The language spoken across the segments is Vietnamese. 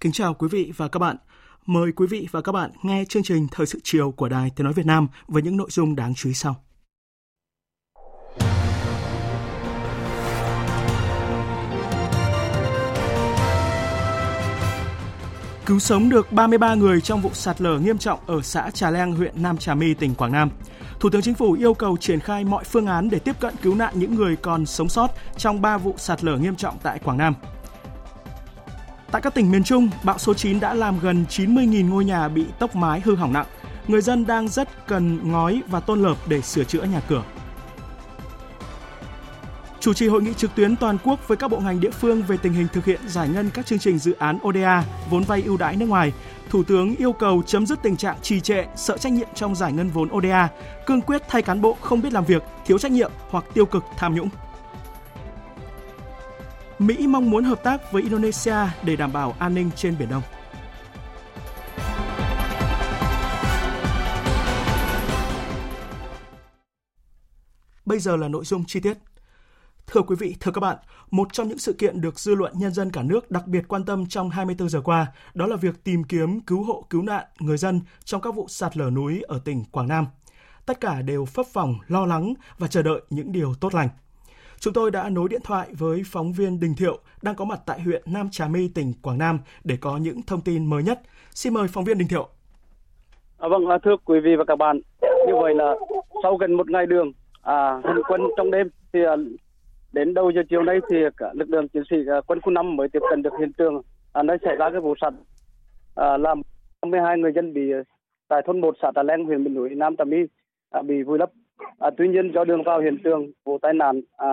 Kính chào quý vị và các bạn. Mời quý vị và các bạn nghe chương trình Thời sự chiều của Đài Tiếng Nói Việt Nam với những nội dung đáng chú ý sau. Cứu sống được 33 người trong vụ sạt lở nghiêm trọng ở xã Trà Leng, huyện Nam Trà My, tỉnh Quảng Nam. Thủ tướng Chính phủ yêu cầu triển khai mọi phương án để tiếp cận cứu nạn những người còn sống sót trong 3 vụ sạt lở nghiêm trọng tại Quảng Nam. Tại các tỉnh miền Trung, bão số 9 đã làm gần 90.000 ngôi nhà bị tốc mái hư hỏng nặng. Người dân đang rất cần ngói và tôn lợp để sửa chữa nhà cửa. Chủ trì hội nghị trực tuyến toàn quốc với các bộ ngành địa phương về tình hình thực hiện giải ngân các chương trình dự án ODA, vốn vay ưu đãi nước ngoài, Thủ tướng yêu cầu chấm dứt tình trạng trì trệ, sợ trách nhiệm trong giải ngân vốn ODA, cương quyết thay cán bộ không biết làm việc, thiếu trách nhiệm hoặc tiêu cực tham nhũng. Mỹ mong muốn hợp tác với Indonesia để đảm bảo an ninh trên Biển Đông. Bây giờ là nội dung chi tiết. Thưa quý vị, thưa các bạn, một trong những sự kiện được dư luận nhân dân cả nước đặc biệt quan tâm trong 24 giờ qua, đó là việc tìm kiếm cứu hộ cứu nạn người dân trong các vụ sạt lở núi ở tỉnh Quảng Nam. Tất cả đều phấp phỏng, lo lắng và chờ đợi những điều tốt lành. Chúng tôi đã nối điện thoại với phóng viên Đình Thiệu đang có mặt tại huyện Nam Trà My, tỉnh Quảng Nam để có những thông tin mới nhất. Xin mời phóng viên Đình Thiệu. À, vâng, à, thưa quý vị và các bạn, như vậy là sau gần một ngày đường à, hành quân trong đêm thì à, đến đầu giờ chiều nay thì cả lực lượng chiến sĩ à, quân khu 5 mới tiếp cận được hiện trường à, nơi xảy ra cái vụ sạt à, làm 52 người dân bị à, tại thôn 1 xã Trà Leng huyện miền núi Nam Trà My à, bị vùi lấp À, tuy nhiên do đường vào hiện trường vụ tai nạn à,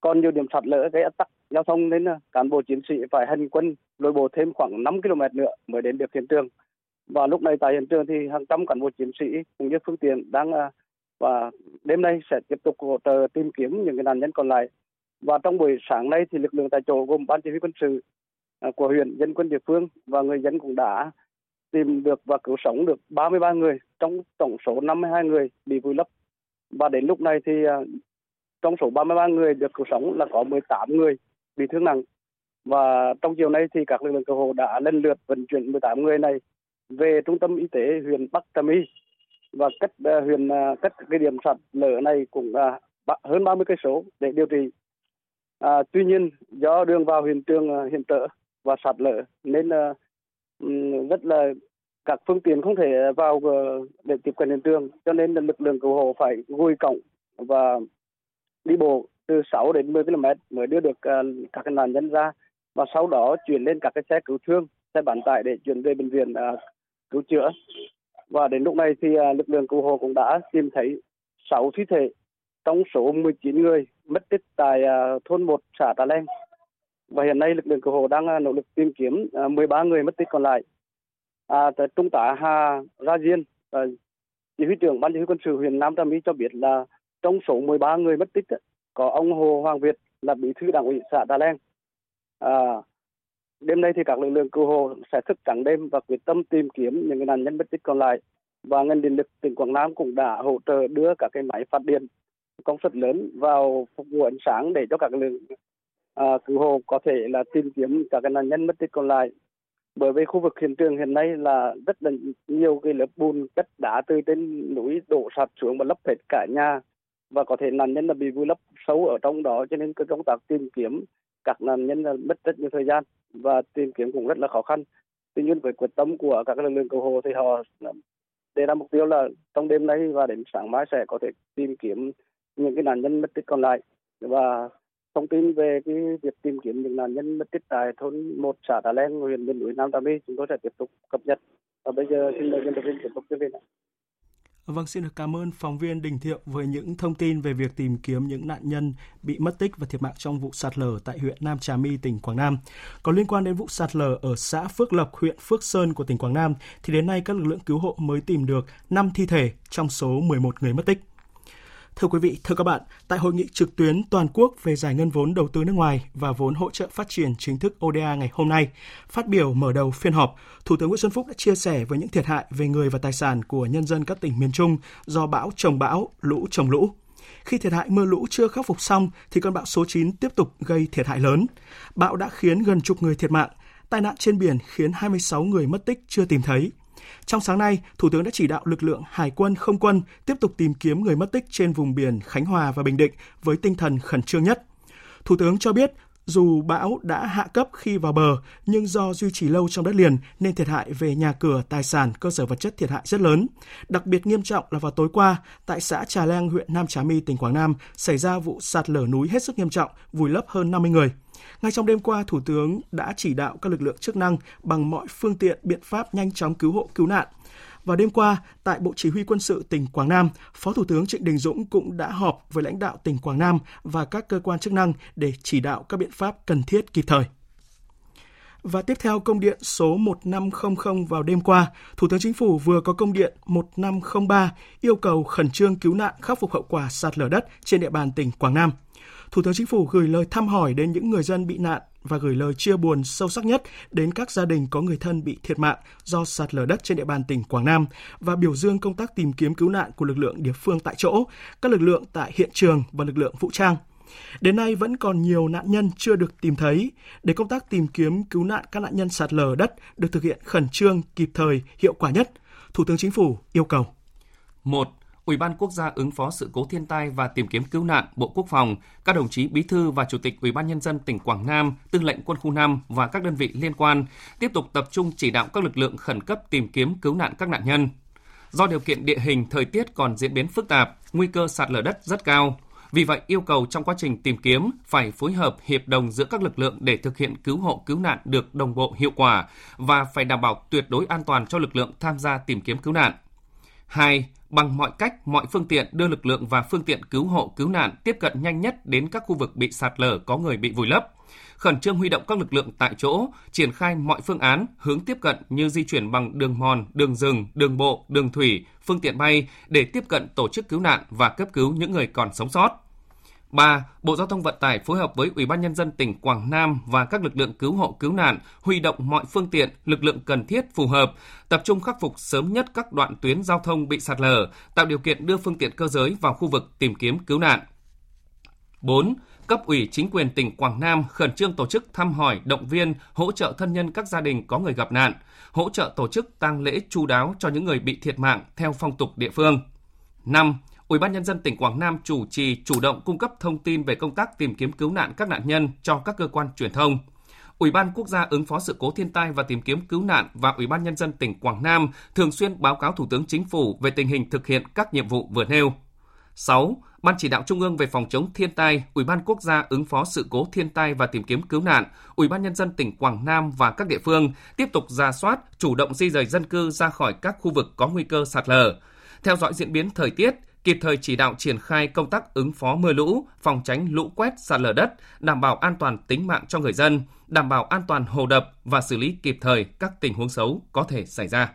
còn nhiều điểm sạt lở gây ách tắc giao thông nên à, cán bộ chiến sĩ phải hành quân lội bộ thêm khoảng 5 km nữa mới đến được hiện trường. Và lúc này tại hiện trường thì hàng trăm cán bộ chiến sĩ cũng như phương tiện đang à, và đêm nay sẽ tiếp tục hỗ trợ tìm kiếm những cái nạn nhân còn lại. Và trong buổi sáng nay thì lực lượng tại chỗ gồm ban chỉ huy quân sự à, của huyện, dân quân địa phương và người dân cũng đã tìm được và cứu sống được 33 người trong tổng số 52 người bị vùi lấp và đến lúc này thì à, trong số 33 người được cứu sống là có 18 người bị thương nặng và trong chiều nay thì các lực lượng cứu hộ đã lần lượt vận chuyển 18 người này về trung tâm y tế huyện Bắc Trà My và cách uh, huyện uh, cách cái điểm sạt lở này cũng uh, hơn 30 cây số để điều trị. À, tuy nhiên do đường vào hiện trường hiện trở và sạt lở nên rất là các phương tiện không thể vào ờ, để tiếp cận hiện trường, cho nên lực lượng cứu hộ phải gùi cổng và đi bộ từ 6 đến 10 km mới đưa được ờ, các nạn nhân ra và sau đó chuyển lên các cái xe cứu thương, xe bán tải để chuyển về bệnh viện ờ, cứu chữa. Và đến lúc này thì lực lượng cứu hộ cũng đã tìm thấy 6 thi thể, trong số 19 người mất tích tại thôn 1 xã Trà Leng. Và hiện nay lực lượng cứu hộ đang nỗ lực tìm kiếm 13 người mất tích còn lại à, trung tá Hà Ra Diên à, chỉ huy trưởng ban chỉ huy quân sự huyện Nam Trà My cho biết là trong số 13 người mất tích có ông Hồ Hoàng Việt là bí thư đảng ủy xã Đà Leng. À, đêm nay thì các lực lượng cứu hộ sẽ thức trắng đêm và quyết tâm tìm kiếm những nạn nhân mất tích còn lại và ngành điện lực tỉnh Quảng Nam cũng đã hỗ trợ đưa các cái máy phát điện công suất lớn vào phục vụ ánh sáng để cho các lực lượng à, cứu hộ có thể là tìm kiếm các cái nạn nhân mất tích còn lại bởi vì khu vực hiện trường hiện nay là rất là nhiều cái lớp bùn đất đá từ trên núi đổ sạt xuống và lấp hết cả nhà. Và có thể nạn nhân là bị vùi lấp sâu ở trong đó, cho nên công tác tìm kiếm, các nạn nhân là mất rất nhiều thời gian và tìm kiếm cũng rất là khó khăn. Tuy nhiên với quyết tâm của các lực lượng cứu hộ thì họ đề ra mục tiêu là trong đêm nay và đến sáng mai sẽ có thể tìm kiếm những cái nạn nhân mất tích còn lại. Và thông tin về cái việc tìm kiếm những nạn nhân mất tích tại thôn một xã Đà Len, huyện miền núi Nam Trà My, chúng tôi sẽ tiếp tục cập nhật. Và bây giờ xin mời biên tập viên tiếp tục chương trình. Vâng, xin được cảm ơn phóng viên Đình Thiệu với những thông tin về việc tìm kiếm những nạn nhân bị mất tích và thiệt mạng trong vụ sạt lở tại huyện Nam Trà My, tỉnh Quảng Nam. Còn liên quan đến vụ sạt lở ở xã Phước Lộc, huyện Phước Sơn của tỉnh Quảng Nam, thì đến nay các lực lượng cứu hộ mới tìm được 5 thi thể trong số 11 người mất tích. Thưa quý vị, thưa các bạn, tại hội nghị trực tuyến toàn quốc về giải ngân vốn đầu tư nước ngoài và vốn hỗ trợ phát triển chính thức ODA ngày hôm nay, phát biểu mở đầu phiên họp, Thủ tướng Nguyễn Xuân Phúc đã chia sẻ với những thiệt hại về người và tài sản của nhân dân các tỉnh miền Trung do bão trồng bão, lũ trồng lũ. Khi thiệt hại mưa lũ chưa khắc phục xong thì cơn bão số 9 tiếp tục gây thiệt hại lớn. Bão đã khiến gần chục người thiệt mạng, tai nạn trên biển khiến 26 người mất tích chưa tìm thấy. Trong sáng nay, Thủ tướng đã chỉ đạo lực lượng Hải quân không quân tiếp tục tìm kiếm người mất tích trên vùng biển Khánh Hòa và Bình Định với tinh thần khẩn trương nhất. Thủ tướng cho biết dù bão đã hạ cấp khi vào bờ, nhưng do duy trì lâu trong đất liền nên thiệt hại về nhà cửa, tài sản, cơ sở vật chất thiệt hại rất lớn. Đặc biệt nghiêm trọng là vào tối qua, tại xã Trà Leng, huyện Nam Trà My, tỉnh Quảng Nam, xảy ra vụ sạt lở núi hết sức nghiêm trọng, vùi lấp hơn 50 người. Ngay trong đêm qua, Thủ tướng đã chỉ đạo các lực lượng chức năng bằng mọi phương tiện biện pháp nhanh chóng cứu hộ cứu nạn. Vào đêm qua, tại Bộ Chỉ huy Quân sự tỉnh Quảng Nam, Phó Thủ tướng Trịnh Đình Dũng cũng đã họp với lãnh đạo tỉnh Quảng Nam và các cơ quan chức năng để chỉ đạo các biện pháp cần thiết kịp thời. Và tiếp theo công điện số 1500 vào đêm qua, Thủ tướng Chính phủ vừa có công điện 1503 yêu cầu khẩn trương cứu nạn khắc phục hậu quả sạt lở đất trên địa bàn tỉnh Quảng Nam. Thủ tướng Chính phủ gửi lời thăm hỏi đến những người dân bị nạn và gửi lời chia buồn sâu sắc nhất đến các gia đình có người thân bị thiệt mạng do sạt lở đất trên địa bàn tỉnh Quảng Nam và biểu dương công tác tìm kiếm cứu nạn của lực lượng địa phương tại chỗ, các lực lượng tại hiện trường và lực lượng vũ trang. Đến nay vẫn còn nhiều nạn nhân chưa được tìm thấy. Để công tác tìm kiếm cứu nạn các nạn nhân sạt lở đất được thực hiện khẩn trương, kịp thời, hiệu quả nhất, Thủ tướng Chính phủ yêu cầu. 1. Ủy ban Quốc gia ứng phó sự cố thiên tai và tìm kiếm cứu nạn, Bộ Quốc phòng, các đồng chí Bí thư và Chủ tịch Ủy ban nhân dân tỉnh Quảng Nam, Tư lệnh Quân khu 5 và các đơn vị liên quan tiếp tục tập trung chỉ đạo các lực lượng khẩn cấp tìm kiếm cứu nạn các nạn nhân. Do điều kiện địa hình thời tiết còn diễn biến phức tạp, nguy cơ sạt lở đất rất cao. Vì vậy, yêu cầu trong quá trình tìm kiếm phải phối hợp hiệp đồng giữa các lực lượng để thực hiện cứu hộ cứu nạn được đồng bộ hiệu quả và phải đảm bảo tuyệt đối an toàn cho lực lượng tham gia tìm kiếm cứu nạn. 2 bằng mọi cách, mọi phương tiện đưa lực lượng và phương tiện cứu hộ cứu nạn tiếp cận nhanh nhất đến các khu vực bị sạt lở có người bị vùi lấp. Khẩn trương huy động các lực lượng tại chỗ, triển khai mọi phương án, hướng tiếp cận như di chuyển bằng đường mòn, đường rừng, đường bộ, đường thủy, phương tiện bay để tiếp cận tổ chức cứu nạn và cấp cứu những người còn sống sót. 3. Bộ Giao thông Vận tải phối hợp với Ủy ban Nhân dân tỉnh Quảng Nam và các lực lượng cứu hộ cứu nạn huy động mọi phương tiện, lực lượng cần thiết phù hợp, tập trung khắc phục sớm nhất các đoạn tuyến giao thông bị sạt lở, tạo điều kiện đưa phương tiện cơ giới vào khu vực tìm kiếm cứu nạn. 4 cấp ủy chính quyền tỉnh Quảng Nam khẩn trương tổ chức thăm hỏi, động viên, hỗ trợ thân nhân các gia đình có người gặp nạn, hỗ trợ tổ chức tang lễ chu đáo cho những người bị thiệt mạng theo phong tục địa phương. 5. Ủy ban nhân dân tỉnh Quảng Nam chủ trì chủ động cung cấp thông tin về công tác tìm kiếm cứu nạn các nạn nhân cho các cơ quan truyền thông. Ủy ban Quốc gia ứng phó sự cố thiên tai và tìm kiếm cứu nạn và Ủy ban nhân dân tỉnh Quảng Nam thường xuyên báo cáo Thủ tướng Chính phủ về tình hình thực hiện các nhiệm vụ vừa nêu. 6. Ban chỉ đạo Trung ương về phòng chống thiên tai, Ủy ban Quốc gia ứng phó sự cố thiên tai và tìm kiếm cứu nạn, Ủy ban nhân dân tỉnh Quảng Nam và các địa phương tiếp tục ra soát, chủ động di rời dân cư ra khỏi các khu vực có nguy cơ sạt lở, theo dõi diễn biến thời tiết, kịp thời chỉ đạo triển khai công tác ứng phó mưa lũ, phòng tránh lũ quét, sạt lở đất, đảm bảo an toàn tính mạng cho người dân, đảm bảo an toàn hồ đập và xử lý kịp thời các tình huống xấu có thể xảy ra.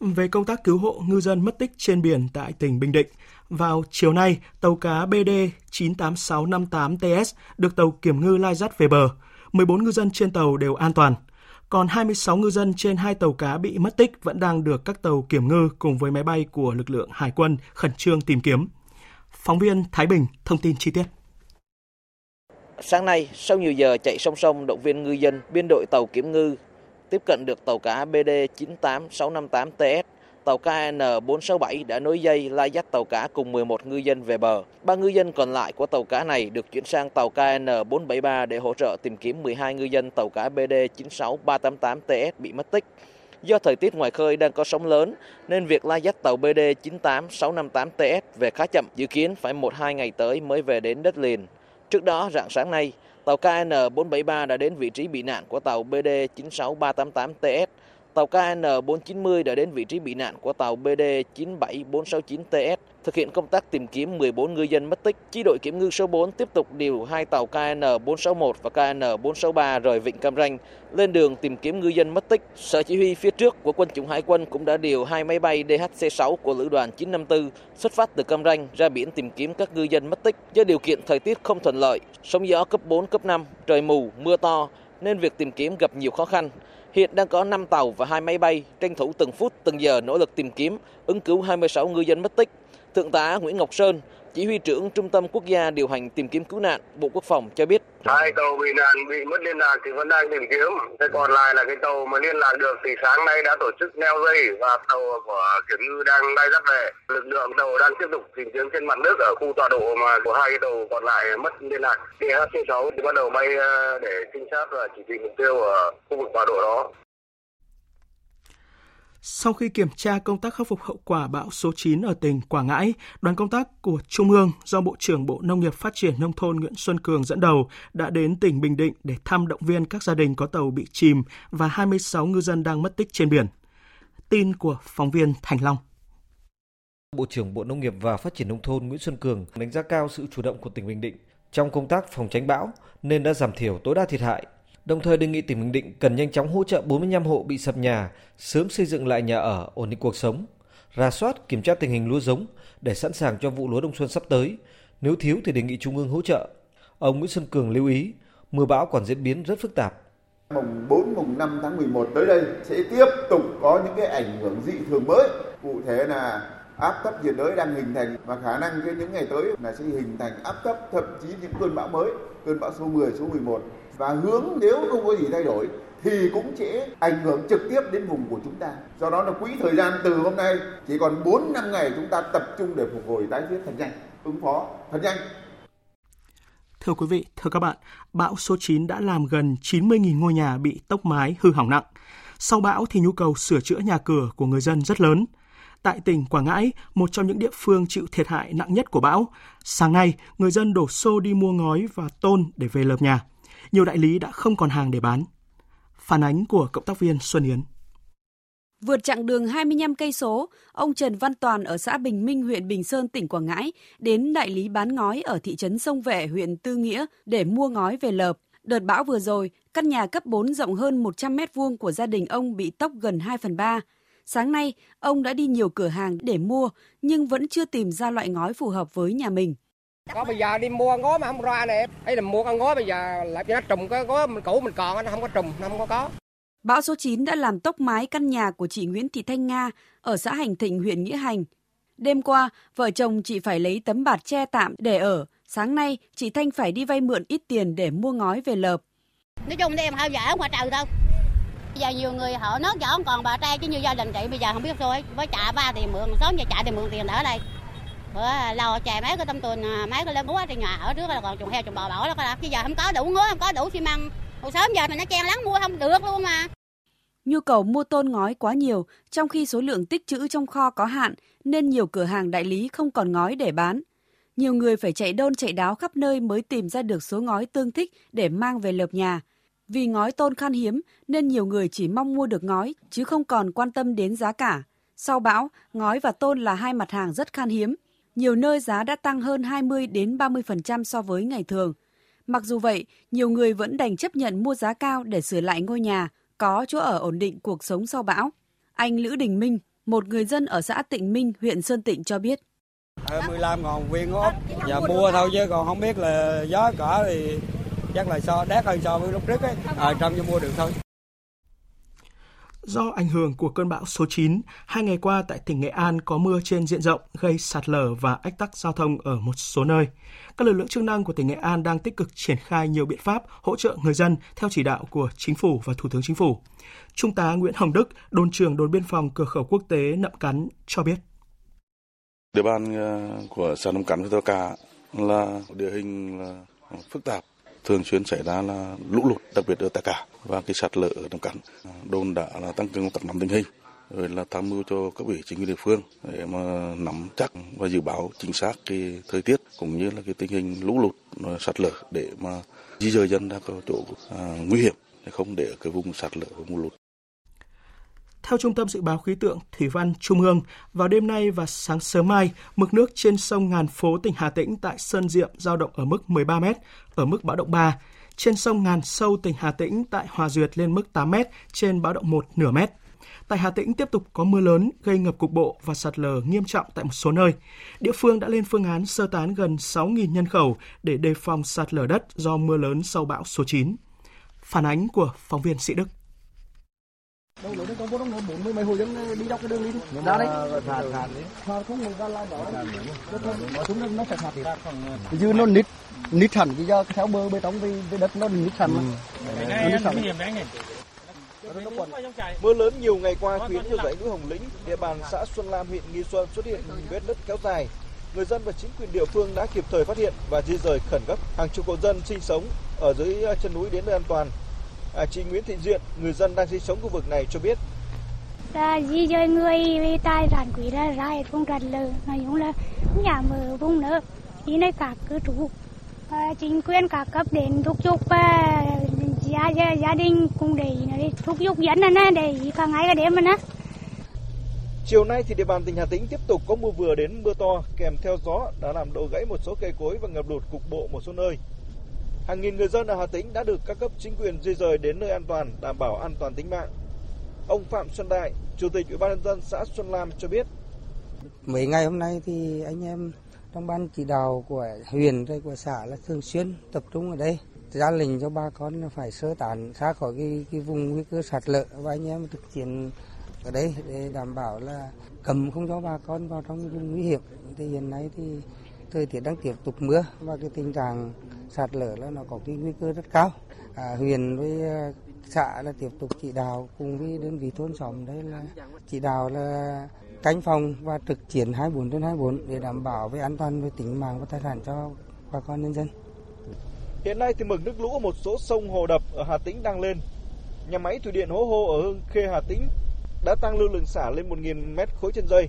Về công tác cứu hộ ngư dân mất tích trên biển tại tỉnh Bình Định, vào chiều nay, tàu cá BD 98658TS được tàu kiểm ngư lai dắt về bờ. 14 ngư dân trên tàu đều an toàn còn 26 ngư dân trên hai tàu cá bị mất tích vẫn đang được các tàu kiểm ngư cùng với máy bay của lực lượng hải quân khẩn trương tìm kiếm. Phóng viên Thái Bình thông tin chi tiết. Sáng nay, sau nhiều giờ chạy song song động viên ngư dân, biên đội tàu kiểm ngư tiếp cận được tàu cá BD 98658TS tàu KN467 đã nối dây lai dắt tàu cá cùng 11 ngư dân về bờ. Ba ngư dân còn lại của tàu cá này được chuyển sang tàu KN473 để hỗ trợ tìm kiếm 12 ngư dân tàu cá BD 96388TS bị mất tích. Do thời tiết ngoài khơi đang có sóng lớn nên việc lai dắt tàu BD 98658TS về khá chậm, dự kiến phải 1-2 ngày tới mới về đến đất liền. Trước đó, rạng sáng nay, tàu KN473 đã đến vị trí bị nạn của tàu BD 96388TS. Tàu KN490 đã đến vị trí bị nạn của tàu BD 97469TS thực hiện công tác tìm kiếm 14 ngư dân mất tích. Chi đội kiểm ngư số 4 tiếp tục điều hai tàu KN461 và KN463 rời vịnh Cam Ranh lên đường tìm kiếm ngư dân mất tích. Sở chỉ huy phía trước của quân chủng hải quân cũng đã điều hai máy bay DHC-6 của lữ đoàn 954 xuất phát từ Cam Ranh ra biển tìm kiếm các ngư dân mất tích. Do điều kiện thời tiết không thuận lợi, sóng gió cấp 4, cấp 5, trời mù, mưa to nên việc tìm kiếm gặp nhiều khó khăn. Hiện đang có 5 tàu và 2 máy bay tranh thủ từng phút từng giờ nỗ lực tìm kiếm, ứng cứu 26 ngư dân mất tích. Thượng tá Nguyễn Ngọc Sơn, chỉ huy trưởng Trung tâm Quốc gia điều hành tìm kiếm cứu nạn, Bộ Quốc phòng cho biết. Hai tàu bị nạn, bị mất liên lạc thì vẫn đang tìm kiếm. Thế còn lại là cái tàu mà liên lạc được thì sáng nay đã tổ chức neo dây và tàu của kiểm ngư đang lai dắt về. Lực lượng tàu đang tiếp tục tìm kiếm trên mặt nước ở khu tọa độ mà của hai cái tàu còn lại mất liên lạc. DHC-6 thì bắt đầu bay ờ, để trinh sát và chỉ thị mục tiêu ở khu vực tọa độ đó. Sau khi kiểm tra công tác khắc phục hậu quả bão số 9 ở tỉnh Quảng Ngãi, đoàn công tác của Trung ương do Bộ trưởng Bộ Nông nghiệp Phát triển Nông thôn Nguyễn Xuân Cường dẫn đầu đã đến tỉnh Bình Định để thăm động viên các gia đình có tàu bị chìm và 26 ngư dân đang mất tích trên biển. Tin của phóng viên Thành Long. Bộ trưởng Bộ Nông nghiệp và Phát triển Nông thôn Nguyễn Xuân Cường đánh giá cao sự chủ động của tỉnh Bình Định trong công tác phòng tránh bão nên đã giảm thiểu tối đa thiệt hại đồng thời đề nghị tỉnh Bình Định cần nhanh chóng hỗ trợ 45 hộ bị sập nhà, sớm xây dựng lại nhà ở, ổn định cuộc sống, ra soát kiểm tra tình hình lúa giống để sẵn sàng cho vụ lúa đông xuân sắp tới. Nếu thiếu thì đề nghị Trung ương hỗ trợ. Ông Nguyễn Xuân Cường lưu ý, mưa bão còn diễn biến rất phức tạp. Mùng 4, mùng 5 tháng 11 tới đây sẽ tiếp tục có những cái ảnh hưởng dị thường mới. Cụ thể là áp thấp nhiệt đới đang hình thành và khả năng cái những ngày tới là sẽ hình thành áp thấp thậm chí những cơn bão mới, cơn bão số 10, số 11 và hướng nếu không có gì thay đổi thì cũng sẽ ảnh hưởng trực tiếp đến vùng của chúng ta. Do đó là quỹ thời gian từ hôm nay chỉ còn 4 năm ngày chúng ta tập trung để phục hồi tái thiết thật nhanh, ứng phó thật nhanh. Thưa quý vị, thưa các bạn, bão số 9 đã làm gần 90.000 ngôi nhà bị tốc mái hư hỏng nặng. Sau bão thì nhu cầu sửa chữa nhà cửa của người dân rất lớn. Tại tỉnh Quảng Ngãi, một trong những địa phương chịu thiệt hại nặng nhất của bão, sáng nay người dân đổ xô đi mua ngói và tôn để về lợp nhà nhiều đại lý đã không còn hàng để bán. Phản ánh của cộng tác viên Xuân Yến. Vượt chặng đường 25 cây số, ông Trần Văn Toàn ở xã Bình Minh, huyện Bình Sơn, tỉnh Quảng Ngãi đến đại lý bán ngói ở thị trấn Sông Vệ, huyện Tư Nghĩa để mua ngói về lợp. Đợt bão vừa rồi, căn nhà cấp 4 rộng hơn 100 mét vuông của gia đình ông bị tốc gần 2 phần 3. Sáng nay, ông đã đi nhiều cửa hàng để mua nhưng vẫn chưa tìm ra loại ngói phù hợp với nhà mình. Có bây giờ đi mua ngó mà không ra này, ấy là mua con ngó bây giờ lại cho nó trùng cái ngó mình cũ mình còn nó không có trùng, nó không có có. Bão số 9 đã làm tốc mái căn nhà của chị Nguyễn Thị Thanh Nga ở xã Hành Thịnh, huyện Nghĩa Hành. Đêm qua, vợ chồng chị phải lấy tấm bạt che tạm để ở. Sáng nay, chị Thanh phải đi vay mượn ít tiền để mua ngói về lợp. Nói chung thì em không ở ngoài trời đâu. Bây giờ nhiều người họ nói rõ còn bà trai chứ như gia đình chị bây giờ không biết thôi. Với trả ba thì mượn, sớm giờ trả thì mượn tiền ở đây bữa lâu chè mấy cái tâm tuần à, mấy cái lên búa trên nhà ở trước là còn trùng heo trùng bò bỏ đó coi bây giờ không có đủ ngứa không có đủ xi măng hồi sớm giờ mình nó chen lắng mua không được luôn mà Nhu cầu mua tôn ngói quá nhiều, trong khi số lượng tích trữ trong kho có hạn, nên nhiều cửa hàng đại lý không còn ngói để bán. Nhiều người phải chạy đôn chạy đáo khắp nơi mới tìm ra được số ngói tương thích để mang về lợp nhà. Vì ngói tôn khan hiếm nên nhiều người chỉ mong mua được ngói chứ không còn quan tâm đến giá cả. Sau bão, ngói và tôn là hai mặt hàng rất khan hiếm. Nhiều nơi giá đã tăng hơn 20 đến 30% so với ngày thường. Mặc dù vậy, nhiều người vẫn đành chấp nhận mua giá cao để sửa lại ngôi nhà, có chỗ ở ổn định cuộc sống sau bão. Anh Lữ Đình Minh, một người dân ở xã Tịnh Minh, huyện Sơn Tịnh cho biết. 15 ngàn viên ốp, giờ mua thôi chứ còn không biết là giá cả thì chắc là so đắt hơn so với lúc trước ấy, à, trong cho mua được thôi. Do ảnh hưởng của cơn bão số 9, hai ngày qua tại tỉnh Nghệ An có mưa trên diện rộng gây sạt lở và ách tắc giao thông ở một số nơi. Các lực lượng chức năng của tỉnh Nghệ An đang tích cực triển khai nhiều biện pháp hỗ trợ người dân theo chỉ đạo của chính phủ và Thủ tướng Chính phủ. Trung tá Nguyễn Hồng Đức, đồn trưởng đồn biên phòng cửa khẩu quốc tế Nậm Cắn cho biết. Địa bàn ờ, của xã Nậm Cắn của Tàu là địa hình là phức tạp thường xuyên xảy ra là lũ lụt đặc biệt ở tại cả và cái sạt lở ở đồng cắn đồn đã là tăng cường công tác nắm tình hình rồi là tham mưu cho các ủy chính quyền địa phương để mà nắm chắc và dự báo chính xác cái thời tiết cũng như là cái tình hình lũ lụt sạt lở để mà di dời dân ra chỗ à, nguy hiểm để không để cái vùng sạt lở vùng lụt. Theo Trung tâm Dự báo Khí tượng Thủy văn Trung ương, vào đêm nay và sáng sớm mai, mực nước trên sông Ngàn Phố tỉnh Hà Tĩnh tại Sơn Diệm giao động ở mức 13 m, ở mức báo động 3. Trên sông Ngàn Sâu tỉnh Hà Tĩnh tại Hòa Duyệt lên mức 8 m, trên báo động 1 nửa mét. Tại Hà Tĩnh tiếp tục có mưa lớn gây ngập cục bộ và sạt lở nghiêm trọng tại một số nơi. Địa phương đã lên phương án sơ tán gần 6.000 nhân khẩu để đề phòng sạt lở đất do mưa lớn sau bão số 9. Phản ánh của phóng viên Sĩ Đức. Đâu lối trong trong bốn mươi mấy hộ dân đi dọc cái đường đi đi. Ra đấy. Phạt phạt đấy. Phạt không một ra lại đó. Nói chung nó phải phạt thì dư nó nít nít hẳn cái do theo bờ bê tông thì đất nó nít hẳn mà. Nó nít hẳn. Mưa lớn nhiều ngày qua khiến cho dãy núi Hồng Lĩnh, địa bàn xã Xuân Lam, huyện Nghi Xuân xuất hiện vết nứt kéo dài. Người dân và chính quyền địa phương đã kịp thời phát hiện và di rời khẩn cấp hàng chục hộ dân sinh sống ở dưới chân núi đến nơi an toàn. À, chị Nguyễn Thị Duyện, người dân đang sinh sống khu vực này cho biết. Là di rời người vì tài sản quý là ra hết vùng sạt lở, nói chung là nhà mở vùng nữa, đi nơi cả cư trú. À, chính quyền cả cấp đến thúc giục và gia, gia, gia đình cùng để để thúc giục dân này để cả ngày cả đêm mà Chiều nay thì địa bàn tỉnh Hà Tĩnh tiếp tục có mưa vừa đến mưa to kèm theo gió đã làm đổ gãy một số cây cối và ngập lụt cục bộ một số nơi. Hàng nghìn người dân ở Hà Tĩnh đã được các cấp chính quyền di rời đến nơi an toàn, đảm bảo an toàn tính mạng. Ông Phạm Xuân Đại, Chủ tịch Ủy ban nhân dân xã Xuân Lam cho biết. Mấy ngày hôm nay thì anh em trong ban chỉ đạo của huyện hay của xã là thường xuyên tập trung ở đây ra lệnh cho bà con phải sơ tán ra khỏi cái, cái vùng nguy cơ sạt lở và anh em thực hiện ở đây để đảm bảo là cầm không cho bà con vào trong vùng nguy hiểm thì hiện nay thì thời tiết đang tiếp tục mưa và cái tình trạng sạt lở là nó có cái nguy cơ rất cao à, huyện với à, xã là tiếp tục chỉ đạo cùng với đơn vị thôn xóm đấy là chỉ đạo là canh phòng và trực chiến 24 trên 24 để đảm bảo về an toàn về tính mạng và tài sản cho bà con nhân dân. Hiện nay thì mực nước lũ ở một số sông hồ đập ở Hà Tĩnh đang lên. Nhà máy thủy điện Hố Hô ở Hương Khê Hà Tĩnh đã tăng lưu lượng xả lên 1.000 mét khối trên giây.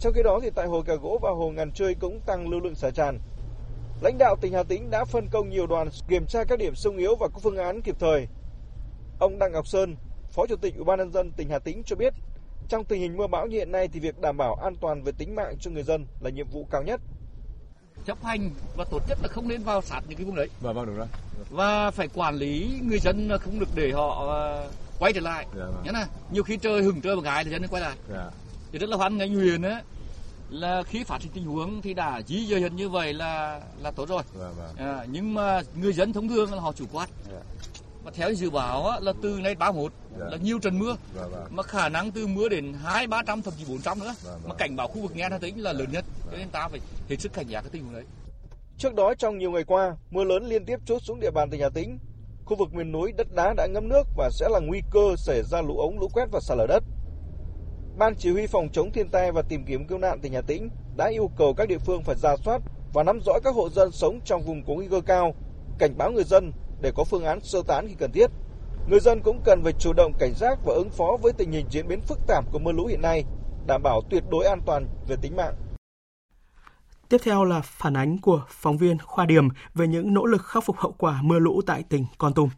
Trong khi đó thì tại hồ Cà Gỗ và hồ Ngàn Trươi cũng tăng lưu lượng xả tràn. Lãnh đạo tỉnh Hà Tĩnh đã phân công nhiều đoàn kiểm tra các điểm sung yếu và có phương án kịp thời. Ông Đặng Ngọc Sơn, Phó Chủ tịch Ủy ban nhân dân tỉnh Hà Tĩnh cho biết, trong tình hình mưa bão như hiện nay thì việc đảm bảo an toàn về tính mạng cho người dân là nhiệm vụ cao nhất chấp hành và tốt nhất là không nên vào sát những cái vùng đấy. Vâng vâng đúng rồi. Và phải quản lý người dân không được để họ quay trở lại. Dạ, vâng. Nhớ này, nhiều khi trời hừng trời một ngày thì dân quay lại. Dạ. Thì rất là hoan nghênh huyền á là khi phát sinh tình huống thì đã di dời hiện như vậy là là tốt rồi. Dạ, vâng. à, nhưng mà người dân thông thường là họ chủ quan. Dạ. Và theo dự báo á, là từ nay 31 dạ. là nhiều trận mưa. Dạ, vâng. Mà khả năng từ mưa đến 2 300 thậm chí 400 nữa. Dạ, vâng. Mà cảnh báo khu vực Nghe Hà Tĩnh là lớn nhất. Cho nên ta phải hết sức cảnh giác cái tình huống đấy. Trước đó trong nhiều ngày qua, mưa lớn liên tiếp trút xuống địa bàn tỉnh Hà Tĩnh. Khu vực miền núi đất đá đã ngâm nước và sẽ là nguy cơ xảy ra lũ ống, lũ quét và sạt lở đất. Ban chỉ huy phòng chống thiên tai và tìm kiếm cứu nạn tỉnh Hà Tĩnh đã yêu cầu các địa phương phải ra soát và nắm rõ các hộ dân sống trong vùng có nguy cơ cao, cảnh báo người dân để có phương án sơ tán khi cần thiết. Người dân cũng cần phải chủ động cảnh giác và ứng phó với tình hình diễn biến phức tạp của mưa lũ hiện nay, đảm bảo tuyệt đối an toàn về tính mạng. Tiếp theo là phản ánh của phóng viên Khoa Điểm về những nỗ lực khắc phục hậu quả mưa lũ tại tỉnh Con Tum.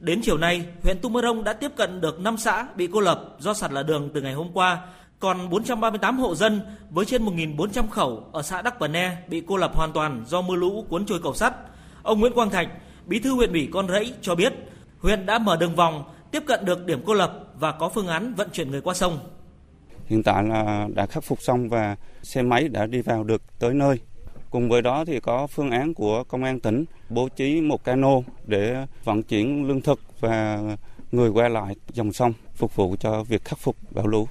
Đến chiều nay, huyện Tumorong đã tiếp cận được 5 xã bị cô lập do sạt lở đường từ ngày hôm qua, còn 438 hộ dân với trên 1.400 khẩu ở xã Đắc Bờ Ne bị cô lập hoàn toàn do mưa lũ cuốn trôi cầu sắt. Ông Nguyễn Quang Thạch, Bí thư huyện ủy Con Rẫy cho biết, huyện đã mở đường vòng tiếp cận được điểm cô lập và có phương án vận chuyển người qua sông. Hiện tại là đã khắc phục xong và xe máy đã đi vào được tới nơi. Cùng với đó thì có phương án của công an tỉnh bố trí một cano để vận chuyển lương thực và người qua lại dòng sông phục vụ cho việc khắc phục bão lũ.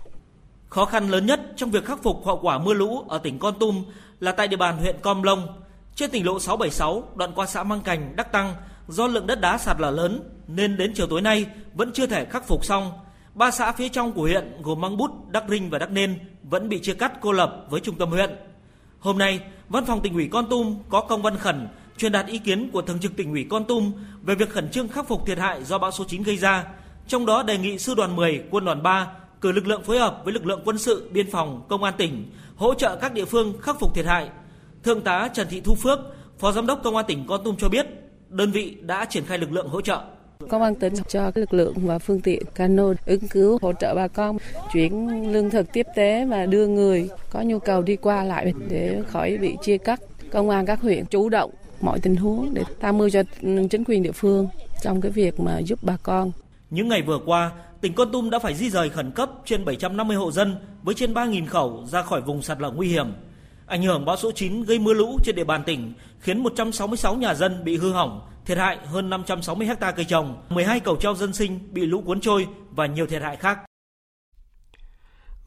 Khó khăn lớn nhất trong việc khắc phục hậu quả mưa lũ ở tỉnh Con Tum là tại địa bàn huyện Com Long Trên tỉnh lộ 676 đoạn qua xã Măng Cành, Đắc Tăng do lượng đất đá sạt lở lớn nên đến chiều tối nay vẫn chưa thể khắc phục xong. Ba xã phía trong của huyện gồm Măng Bút, Đắc Rinh và Đắc Nên vẫn bị chia cắt cô lập với trung tâm huyện. Hôm nay, Văn phòng tỉnh ủy Con Tum có công văn khẩn truyền đạt ý kiến của Thường trực tỉnh ủy Con Tum về việc khẩn trương khắc phục thiệt hại do bão số 9 gây ra, trong đó đề nghị sư đoàn 10, quân đoàn 3 cử lực lượng phối hợp với lực lượng quân sự, biên phòng, công an tỉnh hỗ trợ các địa phương khắc phục thiệt hại. Thượng tá Trần Thị Thu Phước, Phó Giám đốc Công an tỉnh Con Tum cho biết, đơn vị đã triển khai lực lượng hỗ trợ. Công an tỉnh cho lực lượng và phương tiện cano ứng cứu hỗ trợ bà con chuyển lương thực tiếp tế và đưa người có nhu cầu đi qua lại để khỏi bị chia cắt. Công an các huyện chủ động mọi tình huống để tham mưu cho chính quyền địa phương trong cái việc mà giúp bà con. Những ngày vừa qua, tỉnh Con Tum đã phải di rời khẩn cấp trên 750 hộ dân với trên 3.000 khẩu ra khỏi vùng sạt lở nguy hiểm. Ảnh hưởng bão số 9 gây mưa lũ trên địa bàn tỉnh khiến 166 nhà dân bị hư hỏng, thiệt hại hơn 560 ha cây trồng, 12 cầu treo dân sinh bị lũ cuốn trôi và nhiều thiệt hại khác.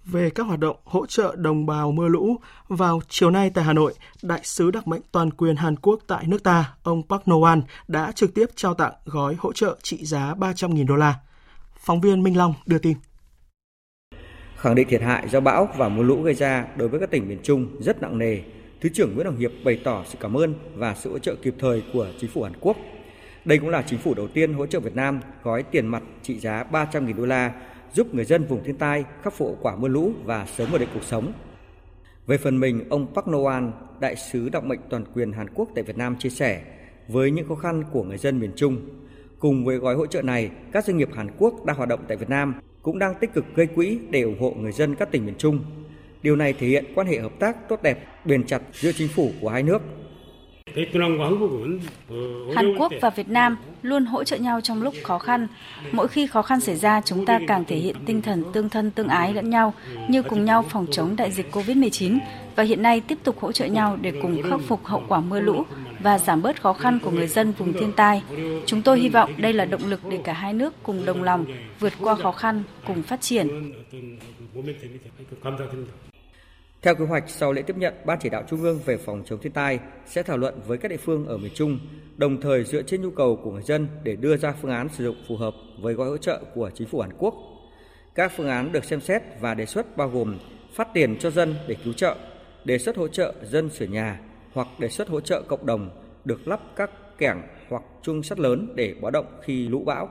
Về các hoạt động hỗ trợ đồng bào mưa lũ, vào chiều nay tại Hà Nội, Đại sứ đặc mệnh toàn quyền Hàn Quốc tại nước ta, ông Park No-wan đã trực tiếp trao tặng gói hỗ trợ trị giá 300.000 đô la. Phóng viên Minh Long đưa tin. Khẳng định thiệt hại do bão và mưa lũ gây ra đối với các tỉnh miền Trung rất nặng nề, Thứ trưởng Nguyễn Hồng Hiệp bày tỏ sự cảm ơn và sự hỗ trợ kịp thời của chính phủ Hàn Quốc. Đây cũng là chính phủ đầu tiên hỗ trợ Việt Nam gói tiền mặt trị giá 300.000 đô la giúp người dân vùng thiên tai khắc phục hậu quả mưa lũ và sớm ổn định cuộc sống. Về phần mình, ông Park Noan, đại sứ đặc mệnh toàn quyền Hàn Quốc tại Việt Nam chia sẻ, với những khó khăn của người dân miền Trung, cùng với gói hỗ trợ này, các doanh nghiệp Hàn Quốc đang hoạt động tại Việt Nam cũng đang tích cực gây quỹ để ủng hộ người dân các tỉnh miền Trung. Điều này thể hiện quan hệ hợp tác tốt đẹp, bền chặt giữa chính phủ của hai nước. Hàn Quốc và Việt Nam luôn hỗ trợ nhau trong lúc khó khăn. Mỗi khi khó khăn xảy ra, chúng ta càng thể hiện tinh thần tương thân tương ái lẫn nhau, như cùng nhau phòng chống đại dịch COVID-19 và hiện nay tiếp tục hỗ trợ nhau để cùng khắc phục hậu quả mưa lũ và giảm bớt khó khăn của người dân vùng thiên tai. Chúng tôi hy vọng đây là động lực để cả hai nước cùng đồng lòng vượt qua khó khăn, cùng phát triển. Theo kế hoạch, sau lễ tiếp nhận, Ban chỉ đạo Trung ương về phòng chống thiên tai sẽ thảo luận với các địa phương ở miền Trung, đồng thời dựa trên nhu cầu của người dân để đưa ra phương án sử dụng phù hợp với gói hỗ trợ của chính phủ Hàn Quốc. Các phương án được xem xét và đề xuất bao gồm phát tiền cho dân để cứu trợ, đề xuất hỗ trợ dân sửa nhà hoặc đề xuất hỗ trợ cộng đồng được lắp các kẻng hoặc chuông sắt lớn để báo động khi lũ bão.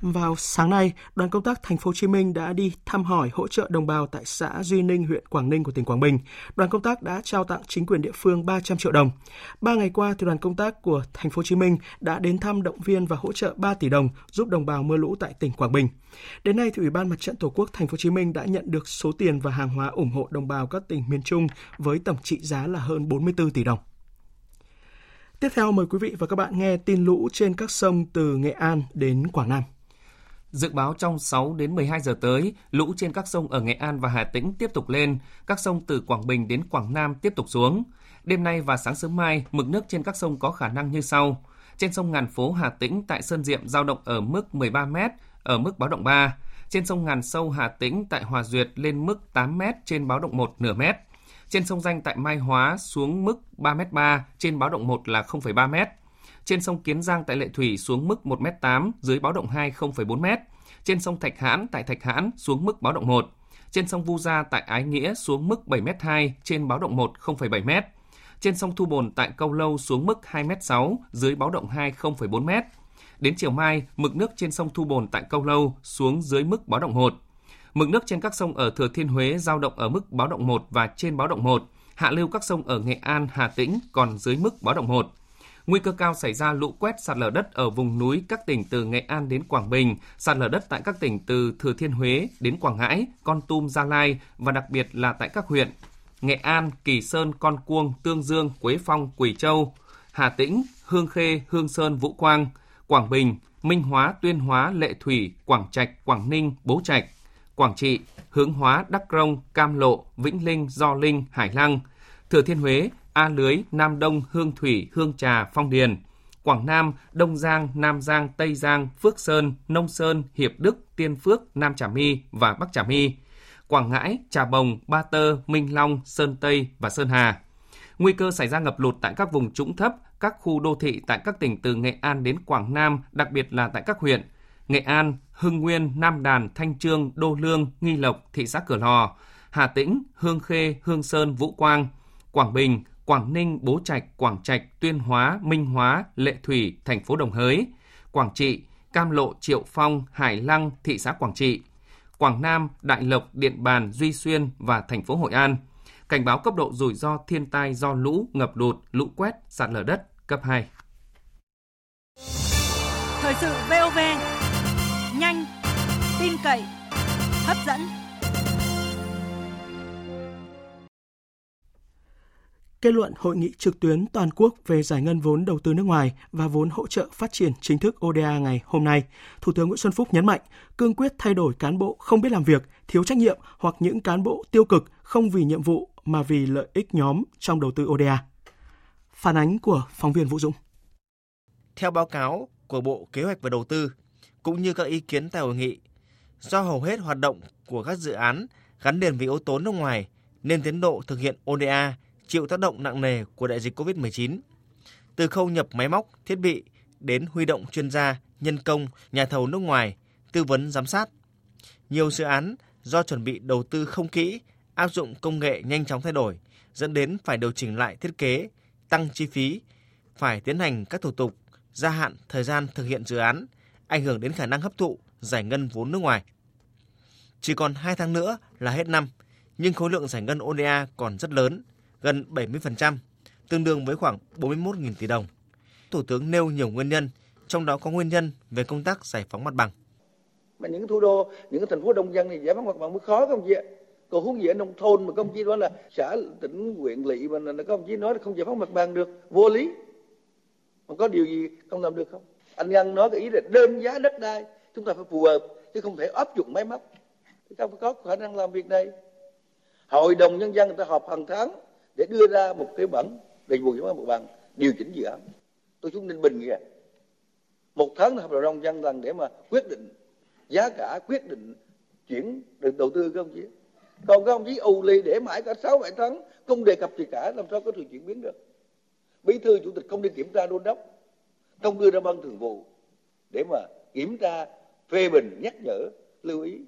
Vào sáng nay, đoàn công tác thành phố Hồ Chí Minh đã đi thăm hỏi hỗ trợ đồng bào tại xã Duy Ninh, huyện Quảng Ninh của tỉnh Quảng Bình. Đoàn công tác đã trao tặng chính quyền địa phương 300 triệu đồng. Ba ngày qua, thì đoàn công tác của thành phố Hồ Chí Minh đã đến thăm động viên và hỗ trợ 3 tỷ đồng giúp đồng bào mưa lũ tại tỉnh Quảng Bình. Đến nay, thì Ủy ban Mặt trận Tổ quốc thành phố Hồ Chí Minh đã nhận được số tiền và hàng hóa ủng hộ đồng bào các tỉnh miền Trung với tổng trị giá là hơn 44 tỷ đồng. Tiếp theo mời quý vị và các bạn nghe tin lũ trên các sông từ Nghệ An đến Quảng Nam. Dự báo trong 6 đến 12 giờ tới, lũ trên các sông ở Nghệ An và Hà Tĩnh tiếp tục lên, các sông từ Quảng Bình đến Quảng Nam tiếp tục xuống. Đêm nay và sáng sớm mai, mực nước trên các sông có khả năng như sau. Trên sông Ngàn Phố Hà Tĩnh tại Sơn Diệm giao động ở mức 13 m ở mức báo động 3. Trên sông Ngàn Sâu Hà Tĩnh tại Hòa Duyệt lên mức 8 m trên báo động 1 nửa mét. Trên sông Danh tại Mai Hóa xuống mức 3 m 3 trên báo động 1 là 0,3 m trên sông Kiến Giang tại Lệ Thủy xuống mức 1m8, dưới báo động 2 0,4m. Trên sông Thạch Hãn tại Thạch Hãn xuống mức báo động 1. Trên sông Vu Gia tại Ái Nghĩa xuống mức 7m2, trên báo động 1 0,7m. Trên sông Thu Bồn tại Câu Lâu xuống mức 2m6, dưới báo động 2 0,4m. Đến chiều mai, mực nước trên sông Thu Bồn tại Câu Lâu xuống dưới mức báo động 1. Mực nước trên các sông ở Thừa Thiên Huế giao động ở mức báo động 1 và trên báo động 1. Hạ lưu các sông ở Nghệ An, Hà Tĩnh còn dưới mức báo động 1. Nguy cơ cao xảy ra lũ quét sạt lở đất ở vùng núi các tỉnh từ Nghệ An đến Quảng Bình, sạt lở đất tại các tỉnh từ Thừa Thiên Huế đến Quảng Ngãi, Con Tum, Gia Lai và đặc biệt là tại các huyện Nghệ An, Kỳ Sơn, Con Cuông, Tương Dương, Quế Phong, Quỳ Châu, Hà Tĩnh, Hương Khê, Hương Sơn, Vũ Quang, Quảng Bình, Minh Hóa, Tuyên Hóa, Lệ Thủy, Quảng Trạch, Quảng Ninh, Bố Trạch, Quảng Trị, Hướng Hóa, Đắc Rông, Cam Lộ, Vĩnh Linh, Do Linh, Hải Lăng, Thừa Thiên Huế, A Lưới, Nam Đông, Hương Thủy, Hương Trà, Phong Điền, Quảng Nam, Đông Giang, Nam Giang, Tây Giang, Phước Sơn, Nông Sơn, Hiệp Đức, Tiên Phước, Nam Trà My và Bắc Trà My, Quảng Ngãi, Trà Bồng, Ba Tơ, Minh Long, Sơn Tây và Sơn Hà. Nguy cơ xảy ra ngập lụt tại các vùng trũng thấp, các khu đô thị tại các tỉnh từ Nghệ An đến Quảng Nam, đặc biệt là tại các huyện Nghệ An, Hưng Nguyên, Nam Đàn, Thanh Trương, Đô Lương, Nghi Lộc, thị xã Cửa Lò, Hà Tĩnh, Hương Khê, Hương Sơn, Vũ Quang, Quảng Bình, Quảng Ninh, Bố Trạch, Quảng Trạch, Tuyên Hóa, Minh Hóa, Lệ Thủy, thành phố Đồng Hới, Quảng Trị, Cam Lộ, Triệu Phong, Hải Lăng, thị xã Quảng Trị, Quảng Nam, Đại Lộc, Điện Bàn, Duy Xuyên và thành phố Hội An. cảnh báo cấp độ rủi ro thiên tai do lũ, ngập lụt, lũ quét, sạt lở đất cấp 2. Thời sự VOV, nhanh, tin cậy, hấp dẫn. Kết luận hội nghị trực tuyến toàn quốc về giải ngân vốn đầu tư nước ngoài và vốn hỗ trợ phát triển chính thức ODA ngày hôm nay, Thủ tướng Nguyễn Xuân Phúc nhấn mạnh cương quyết thay đổi cán bộ không biết làm việc, thiếu trách nhiệm hoặc những cán bộ tiêu cực không vì nhiệm vụ mà vì lợi ích nhóm trong đầu tư ODA. Phản ánh của phóng viên Vũ Dũng. Theo báo cáo của Bộ Kế hoạch và Đầu tư cũng như các ý kiến tại hội nghị, do hầu hết hoạt động của các dự án gắn liền với yếu tố nước ngoài nên tiến độ thực hiện ODA chịu tác động nặng nề của đại dịch COVID-19. Từ khâu nhập máy móc, thiết bị đến huy động chuyên gia, nhân công, nhà thầu nước ngoài, tư vấn giám sát. Nhiều dự án do chuẩn bị đầu tư không kỹ, áp dụng công nghệ nhanh chóng thay đổi, dẫn đến phải điều chỉnh lại thiết kế, tăng chi phí, phải tiến hành các thủ tục, gia hạn thời gian thực hiện dự án, ảnh hưởng đến khả năng hấp thụ, giải ngân vốn nước ngoài. Chỉ còn 2 tháng nữa là hết năm, nhưng khối lượng giải ngân ODA còn rất lớn, gần 70%, tương đương với khoảng 41.000 tỷ đồng. Thủ tướng nêu nhiều nguyên nhân, trong đó có nguyên nhân về công tác giải phóng mặt bằng. Mà những thủ đô, những thành phố đông dân thì giải phóng mặt bằng mới khó không chị ạ? Còn huống gì ở nông thôn mà công chí đó là xã tỉnh huyện lỵ mà là công chí nói là không giải phóng mặt bằng được, vô lý. Mà có điều gì không làm được không? Anh Ngân nói cái ý là đơn giá đất đai, chúng ta phải phù hợp chứ không thể áp dụng máy móc. Chúng ta phải có khả năng làm việc này. Hội đồng nhân dân người ta họp hàng tháng để đưa ra một cái bản đền bù giải phóng mặt bằng điều chỉnh dự án. Tôi xuống ninh bình kìa. Một tháng là hợp đồng nông dân rằng để mà quyết định, giá cả quyết định chuyển được đầu tư, các ông chí. Còn các ông chí ù lì để mãi cả sáu bảy tháng, không đề cập gì cả, làm sao có sự chuyển biến được? Bí thư chủ tịch không đi kiểm tra đôn đốc, không đưa ra ban thường vụ để mà kiểm tra phê bình, nhắc nhở, lưu ý.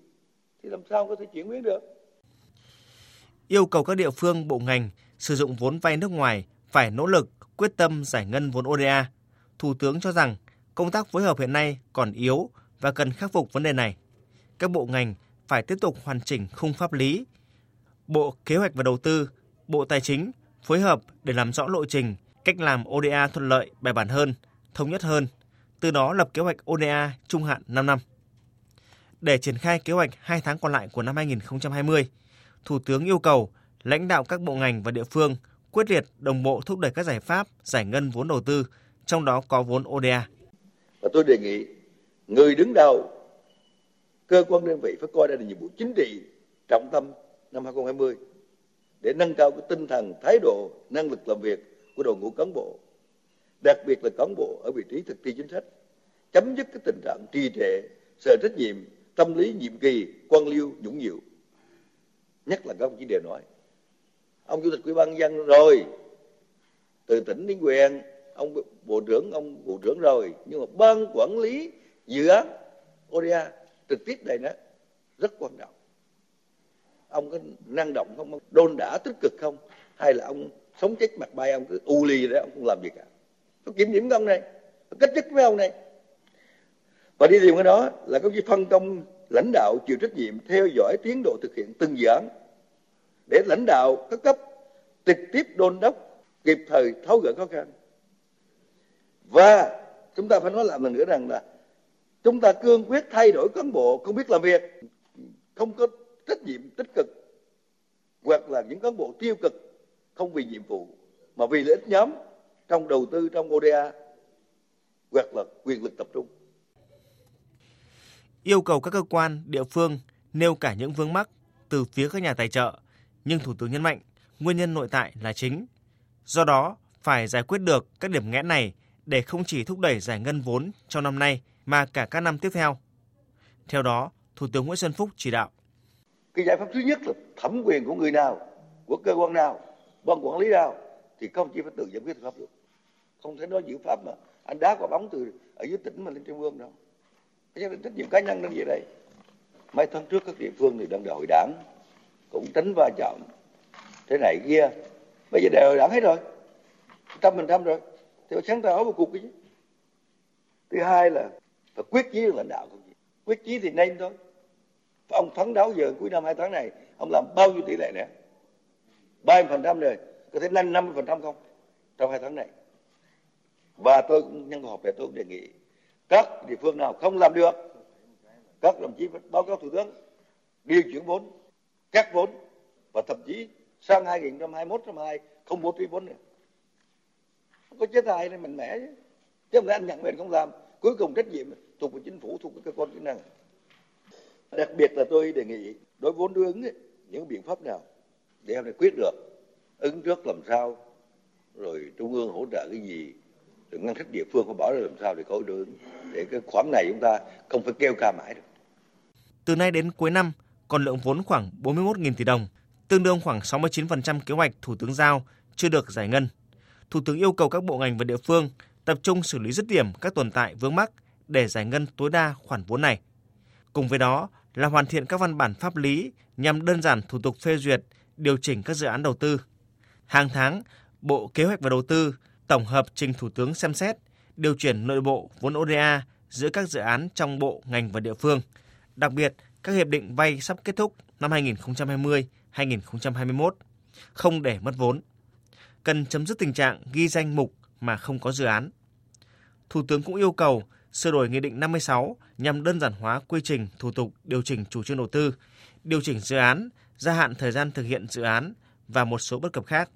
Thì làm sao có thể chuyển biến được? Yêu cầu các địa phương, bộ ngành sử dụng vốn vay nước ngoài phải nỗ lực quyết tâm giải ngân vốn ODA. Thủ tướng cho rằng công tác phối hợp hiện nay còn yếu và cần khắc phục vấn đề này. Các bộ ngành phải tiếp tục hoàn chỉnh khung pháp lý. Bộ Kế hoạch và Đầu tư, Bộ Tài chính phối hợp để làm rõ lộ trình, cách làm ODA thuận lợi, bài bản hơn, thống nhất hơn, từ đó lập kế hoạch ODA trung hạn 5 năm. Để triển khai kế hoạch 2 tháng còn lại của năm 2020, Thủ tướng yêu cầu lãnh đạo các bộ ngành và địa phương quyết liệt đồng bộ thúc đẩy các giải pháp giải ngân vốn đầu tư, trong đó có vốn ODA. Và tôi đề nghị người đứng đầu cơ quan đơn vị phải coi đây là nhiệm vụ chính trị trọng tâm năm 2020 để nâng cao cái tinh thần, thái độ, năng lực làm việc của đội ngũ cán bộ, đặc biệt là cán bộ ở vị trí thực thi chính sách, chấm dứt cái tình trạng trì trệ, sợ trách nhiệm, tâm lý nhiệm kỳ, quan liêu, nhũng nhiễu. Nhất là các ông chỉ đều nói ông chủ tịch ủy ban dân rồi. Từ tỉnh đến huyện, ông bộ trưởng, ông bộ trưởng rồi. Nhưng mà ban quản lý dự án ODA trực tiếp đây nó rất quan trọng. Ông có năng động không? Đôn đã tích cực không? Hay là ông sống chết mặt bay, ông cứ u lì đấy ông không làm gì cả? Có kiểm điểm ông này có cách chức với ông này. Và đi liền cái đó là có cái phân công lãnh đạo chịu trách nhiệm theo dõi tiến độ thực hiện từng dự án. Để lãnh đạo các cấp trực tiếp đôn đốc, kịp thời tháo gỡ khó khăn. Và chúng ta phải nói lại lần nữa rằng là chúng ta cương quyết thay đổi cán bộ, không biết làm việc, không có trách nhiệm tích cực, hoặc là những cán bộ tiêu cực, không vì nhiệm vụ, mà vì lợi ích nhóm trong đầu tư trong ODA hoặc là quyền lực tập trung. Yêu cầu các cơ quan, địa phương nêu cả những vướng mắc từ phía các nhà tài trợ, nhưng thủ tướng nhấn mạnh nguyên nhân nội tại là chính. Do đó, phải giải quyết được các điểm nghẽn này để không chỉ thúc đẩy giải ngân vốn trong năm nay mà cả các năm tiếp theo. Theo đó, Thủ tướng Nguyễn Xuân Phúc chỉ đạo. Cái giải pháp thứ nhất là thẩm quyền của người nào, của cơ quan nào, ban quản lý nào thì không chỉ phải tự giải quyết pháp được. Không thể nói giữ pháp mà anh đá quả bóng từ ở dưới tỉnh mà lên trung ương đâu. Cái trách nhiệm cá nhân đang về đây. Mấy tháng trước các địa phương thì đang đại hội đảng cũng tránh va chạm thế này kia. Bây giờ đều đảng hết rồi. Trăm phần trăm rồi. Thì phải sáng tạo một cuộc chứ. Thứ hai là phải quyết chí lãnh đạo không quyết chí thì nên thôi. Ông phấn đấu giờ cuối năm hai tháng này ông làm bao nhiêu tỷ lệ nữa 30% rồi, có thể lên năm phần trăm không? Trong hai tháng này. Và tôi cũng nhân họp để tôi cũng đề nghị các địa phương nào không làm được, các đồng chí phải báo cáo thủ tướng điều chuyển vốn, cắt vốn và thậm chí sang 2021 2022 không bố trí vốn nữa. Không có chế tài này mạnh mẽ chứ. Chứ không lẽ anh nhận về không làm, cuối cùng trách nhiệm thuộc về chính phủ, thuộc về cơ quan chức năng. Đặc biệt là tôi đề nghị đối vốn đối ứng ấy, những biện pháp nào để em này quyết được ứng trước làm sao rồi trung ương hỗ trợ cái gì rồi ngân sách địa phương có bỏ ra làm sao để có đối ứng để cái khoản này chúng ta không phải kêu ca mãi được. Từ nay đến cuối năm còn lượng vốn khoảng 41.000 tỷ đồng, tương đương khoảng 69% kế hoạch Thủ tướng giao chưa được giải ngân. Thủ tướng yêu cầu các bộ ngành và địa phương tập trung xử lý dứt điểm các tồn tại vướng mắc để giải ngân tối đa khoản vốn này. Cùng với đó là hoàn thiện các văn bản pháp lý nhằm đơn giản thủ tục phê duyệt, điều chỉnh các dự án đầu tư. Hàng tháng, Bộ Kế hoạch và Đầu tư tổng hợp trình Thủ tướng xem xét, điều chuyển nội bộ vốn ODA giữa các dự án trong bộ, ngành và địa phương. Đặc biệt, các hiệp định vay sắp kết thúc năm 2021, không để mất vốn. Cần chấm dứt tình trạng ghi danh mục mà không có dự án. Thủ tướng cũng yêu cầu sửa đổi Nghị định 56 nhằm đơn giản hóa quy trình, thủ tục điều chỉnh chủ trương đầu tư, điều chỉnh dự án, gia hạn thời gian thực hiện dự án và một số bất cập khác.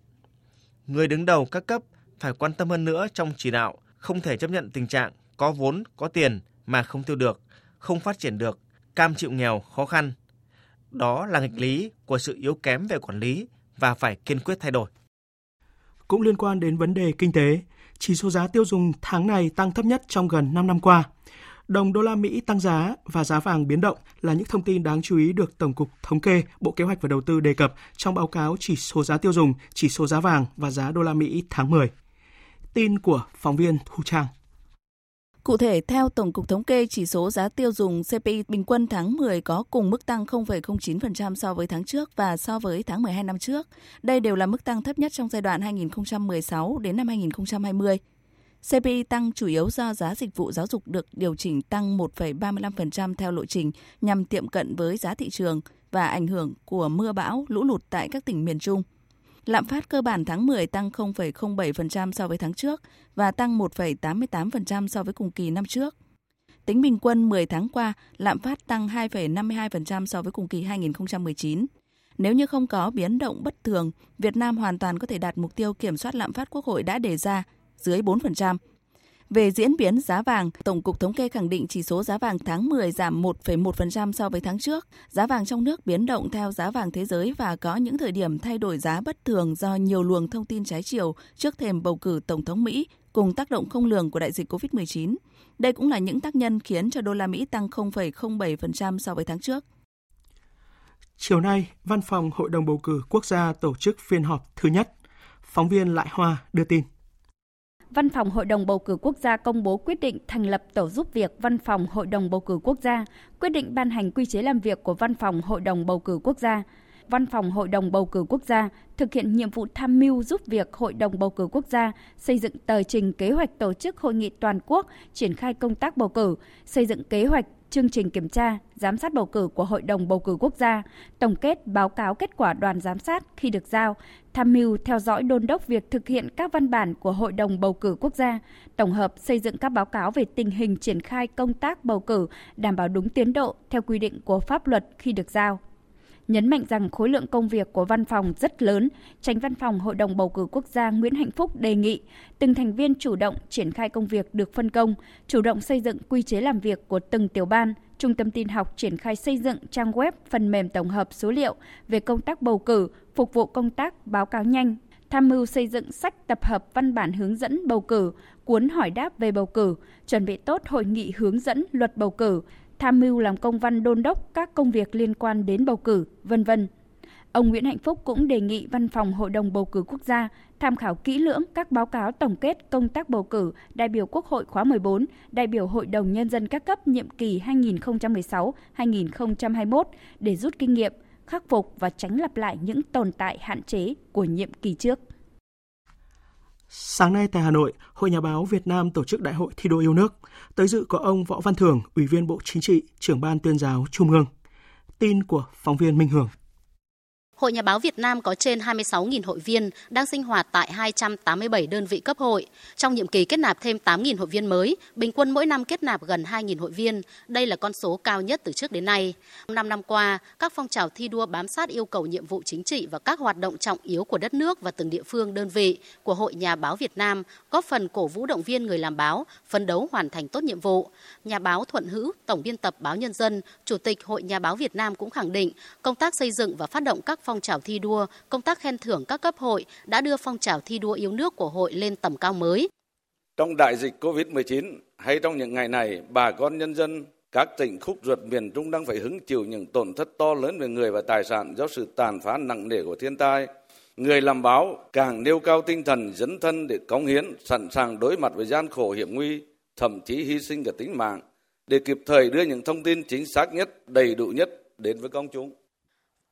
Người đứng đầu các cấp phải quan tâm hơn nữa trong chỉ đạo, không thể chấp nhận tình trạng có vốn, có tiền mà không tiêu được, không phát triển được, cam chịu nghèo, khó khăn. Đó là nghịch lý của sự yếu kém về quản lý và phải kiên quyết thay đổi. Cũng liên quan đến vấn đề kinh tế, chỉ số giá tiêu dùng tháng này tăng thấp nhất trong gần 5 năm qua. Đồng đô la Mỹ tăng giá và giá vàng biến động là những thông tin đáng chú ý được Tổng cục Thống kê, Bộ Kế hoạch và Đầu tư đề cập trong báo cáo chỉ số giá tiêu dùng, chỉ số giá vàng và giá đô la Mỹ tháng 10. Tin của phóng viên Thu Trang. Cụ thể, theo Tổng cục Thống kê, chỉ số giá tiêu dùng CPI bình quân tháng 10 có cùng mức tăng 0,09% so với tháng trước và so với tháng 12 năm trước. Đây đều là mức tăng thấp nhất trong giai đoạn 2016 đến năm 2020. CPI tăng chủ yếu do giá dịch vụ giáo dục được điều chỉnh tăng 1,35% theo lộ trình nhằm tiệm cận với giá thị trường và ảnh hưởng của mưa bão, lũ lụt tại các tỉnh miền Trung. Lạm phát cơ bản tháng 10 tăng 0,07% so với tháng trước và tăng 1,88% so với cùng kỳ năm trước. Tính bình quân 10 tháng qua, lạm phát tăng 2,52% so với cùng kỳ 2019. Nếu như không có biến động bất thường, Việt Nam hoàn toàn có thể đạt mục tiêu kiểm soát lạm phát Quốc hội đã đề ra dưới 4%. Về diễn biến giá vàng, Tổng cục Thống kê khẳng định chỉ số giá vàng tháng 10 giảm 1,1% so với tháng trước. Giá vàng trong nước biến động theo giá vàng thế giới và có những thời điểm thay đổi giá bất thường do nhiều luồng thông tin trái chiều trước thềm bầu cử Tổng thống Mỹ cùng tác động không lường của đại dịch COVID-19. Đây cũng là những tác nhân khiến cho đô la Mỹ tăng 0,07% so với tháng trước. Chiều nay, Văn phòng Hội đồng bầu cử quốc gia tổ chức phiên họp thứ nhất. Phóng viên Lại Hoa đưa tin. Văn phòng Hội đồng bầu cử quốc gia công bố quyết định thành lập tổ giúp việc Văn phòng Hội đồng bầu cử quốc gia, quyết định ban hành quy chế làm việc của Văn phòng Hội đồng bầu cử quốc gia. Văn phòng Hội đồng bầu cử quốc gia thực hiện nhiệm vụ tham mưu giúp việc Hội đồng bầu cử quốc gia xây dựng tờ trình kế hoạch tổ chức hội nghị toàn quốc triển khai công tác bầu cử, xây dựng kế hoạch chương trình kiểm tra, giám sát bầu cử của Hội đồng bầu cử quốc gia, tổng kết báo cáo kết quả đoàn giám sát khi được giao, tham mưu theo dõi đôn đốc việc thực hiện các văn bản của Hội đồng bầu cử quốc gia, tổng hợp xây dựng các báo cáo về tình hình triển khai công tác bầu cử đảm bảo đúng tiến độ theo quy định của pháp luật khi được giao nhấn mạnh rằng khối lượng công việc của văn phòng rất lớn, tránh văn phòng Hội đồng bầu cử quốc gia Nguyễn Hạnh Phúc đề nghị từng thành viên chủ động triển khai công việc được phân công, chủ động xây dựng quy chế làm việc của từng tiểu ban, Trung tâm tin học triển khai xây dựng trang web phần mềm tổng hợp số liệu về công tác bầu cử, phục vụ công tác báo cáo nhanh, tham mưu xây dựng sách tập hợp văn bản hướng dẫn bầu cử, cuốn hỏi đáp về bầu cử, chuẩn bị tốt hội nghị hướng dẫn luật bầu cử, tham mưu làm công văn đôn đốc các công việc liên quan đến bầu cử, vân vân. Ông Nguyễn Hạnh Phúc cũng đề nghị Văn phòng Hội đồng bầu cử quốc gia tham khảo kỹ lưỡng các báo cáo tổng kết công tác bầu cử đại biểu Quốc hội khóa 14, đại biểu Hội đồng Nhân dân các cấp nhiệm kỳ 2016-2021 để rút kinh nghiệm, khắc phục và tránh lặp lại những tồn tại hạn chế của nhiệm kỳ trước. Sáng nay tại Hà Nội, Hội Nhà báo Việt Nam tổ chức Đại hội thi đua yêu nước. Tới dự có ông Võ Văn Thưởng, Ủy viên Bộ Chính trị, trưởng ban tuyên giáo Trung ương. Tin của phóng viên Minh Hường. Hội Nhà báo Việt Nam có trên 26.000 hội viên đang sinh hoạt tại 287 đơn vị cấp hội. Trong nhiệm kỳ kết nạp thêm 8.000 hội viên mới, bình quân mỗi năm kết nạp gần 2.000 hội viên. Đây là con số cao nhất từ trước đến nay. Năm năm qua, các phong trào thi đua bám sát yêu cầu nhiệm vụ chính trị và các hoạt động trọng yếu của đất nước và từng địa phương đơn vị của Hội Nhà báo Việt Nam góp phần cổ vũ động viên người làm báo, phấn đấu hoàn thành tốt nhiệm vụ. Nhà báo Thuận Hữu, Tổng biên tập Báo Nhân dân, Chủ tịch Hội Nhà báo Việt Nam cũng khẳng định công tác xây dựng và phát động các phong trào thi đua, công tác khen thưởng các cấp hội đã đưa phong trào thi đua yêu nước của hội lên tầm cao mới. Trong đại dịch COVID-19 hay trong những ngày này, bà con nhân dân các tỉnh khúc ruột miền Trung đang phải hứng chịu những tổn thất to lớn về người và tài sản do sự tàn phá nặng nề của thiên tai. Người làm báo càng nêu cao tinh thần dấn thân để cống hiến, sẵn sàng đối mặt với gian khổ hiểm nguy, thậm chí hy sinh cả tính mạng, để kịp thời đưa những thông tin chính xác nhất, đầy đủ nhất đến với công chúng.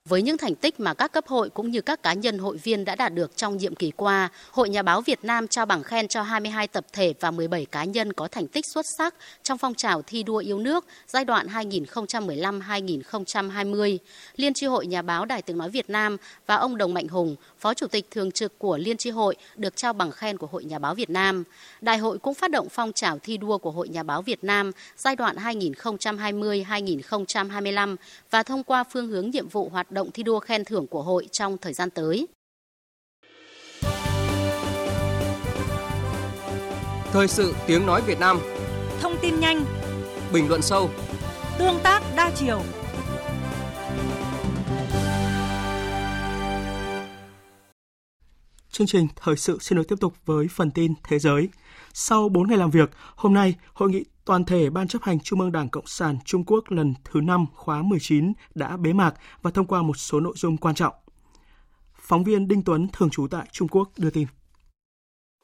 Với những thành tích mà các cấp hội cũng như các cá nhân hội viên đã đạt được trong nhiệm kỳ qua, Hội Nhà báo Việt Nam trao bằng khen cho 22 tập thể và 17 cá nhân có thành tích xuất sắc trong phong trào thi đua yêu nước giai đoạn 2015-2020. Liên tri hội Nhà báo Đài Tiếng Nói Việt Nam và ông Đồng Mạnh Hùng, Phó Chủ tịch Thường trực của Liên tri hội được trao bằng khen của Hội Nhà báo Việt Nam. Đại hội cũng phát động phong trào thi đua của Hội Nhà báo Việt Nam giai đoạn 2020-2025 và thông qua phương hướng nhiệm vụ hoạt động thi đua khen thưởng của hội trong thời gian tới. Thời sự tiếng nói Việt Nam Thông tin nhanh Bình luận sâu Tương tác đa chiều Chương trình thời sự xin được tiếp tục với phần tin thế giới. Sau 4 ngày làm việc, hôm nay, Hội nghị toàn thể Ban chấp hành Trung ương Đảng Cộng sản Trung Quốc lần thứ 5 khóa 19 đã bế mạc và thông qua một số nội dung quan trọng. Phóng viên Đinh Tuấn thường trú tại Trung Quốc đưa tin.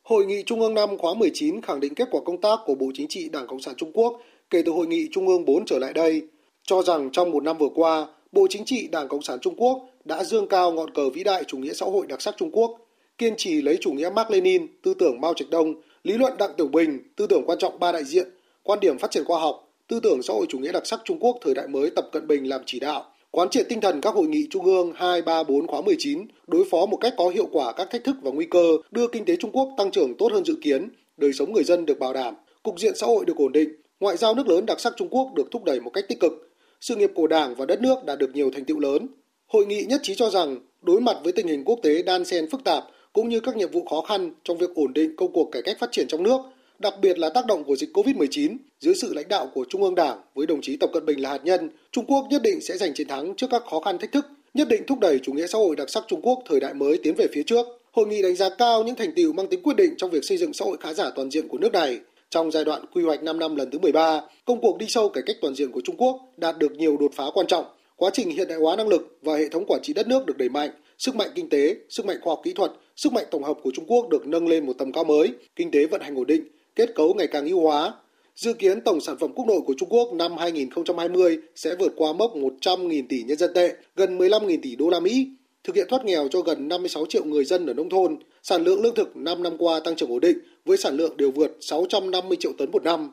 Hội nghị Trung ương 5 khóa 19 khẳng định kết quả công tác của Bộ Chính trị Đảng Cộng sản Trung Quốc kể từ Hội nghị Trung ương 4 trở lại đây, cho rằng trong một năm vừa qua, Bộ Chính trị Đảng Cộng sản Trung Quốc đã dương cao ngọn cờ vĩ đại chủ nghĩa xã hội đặc sắc Trung Quốc, kiên trì lấy chủ nghĩa Mark Lenin, tư tưởng Mao Trạch Đông, lý luận Đặng Tiểu Bình, tư tưởng quan trọng ba đại diện, quan điểm phát triển khoa học, tư tưởng xã hội chủ nghĩa đặc sắc Trung Quốc thời đại mới Tập Cận Bình làm chỉ đạo, quán triệt tinh thần các hội nghị Trung ương 2, 3, 4 khóa 19, đối phó một cách có hiệu quả các thách thức và nguy cơ, đưa kinh tế Trung Quốc tăng trưởng tốt hơn dự kiến, đời sống người dân được bảo đảm, cục diện xã hội được ổn định, ngoại giao nước lớn đặc sắc Trung Quốc được thúc đẩy một cách tích cực, sự nghiệp của Đảng và đất nước đã được nhiều thành tựu lớn. Hội nghị nhất trí cho rằng, đối mặt với tình hình quốc tế đan xen phức tạp cũng như các nhiệm vụ khó khăn trong việc ổn định công cuộc cải cách phát triển trong nước, đặc biệt là tác động của dịch COVID-19 dưới sự lãnh đạo của Trung ương Đảng với đồng chí Tập Cận Bình là hạt nhân, Trung Quốc nhất định sẽ giành chiến thắng trước các khó khăn thách thức, nhất định thúc đẩy chủ nghĩa xã hội đặc sắc Trung Quốc thời đại mới tiến về phía trước. Hội nghị đánh giá cao những thành tựu mang tính quyết định trong việc xây dựng xã hội khá giả toàn diện của nước này. Trong giai đoạn quy hoạch 5 năm lần thứ 13, công cuộc đi sâu cải cách toàn diện của Trung Quốc đạt được nhiều đột phá quan trọng. Quá trình hiện đại hóa năng lực và hệ thống quản trị đất nước được đẩy mạnh, sức mạnh kinh tế, sức mạnh khoa học kỹ thuật, sức mạnh tổng hợp của Trung Quốc được nâng lên một tầm cao mới, kinh tế vận hành ổn định, kết cấu ngày càng ưu hóa. Dự kiến tổng sản phẩm quốc nội của Trung Quốc năm 2020 sẽ vượt qua mốc 100.000 tỷ nhân dân tệ, gần 15.000 tỷ đô la Mỹ, thực hiện thoát nghèo cho gần 56 triệu người dân ở nông thôn. Sản lượng lương thực 5 năm qua tăng trưởng ổn định với sản lượng đều vượt 650 triệu tấn một năm.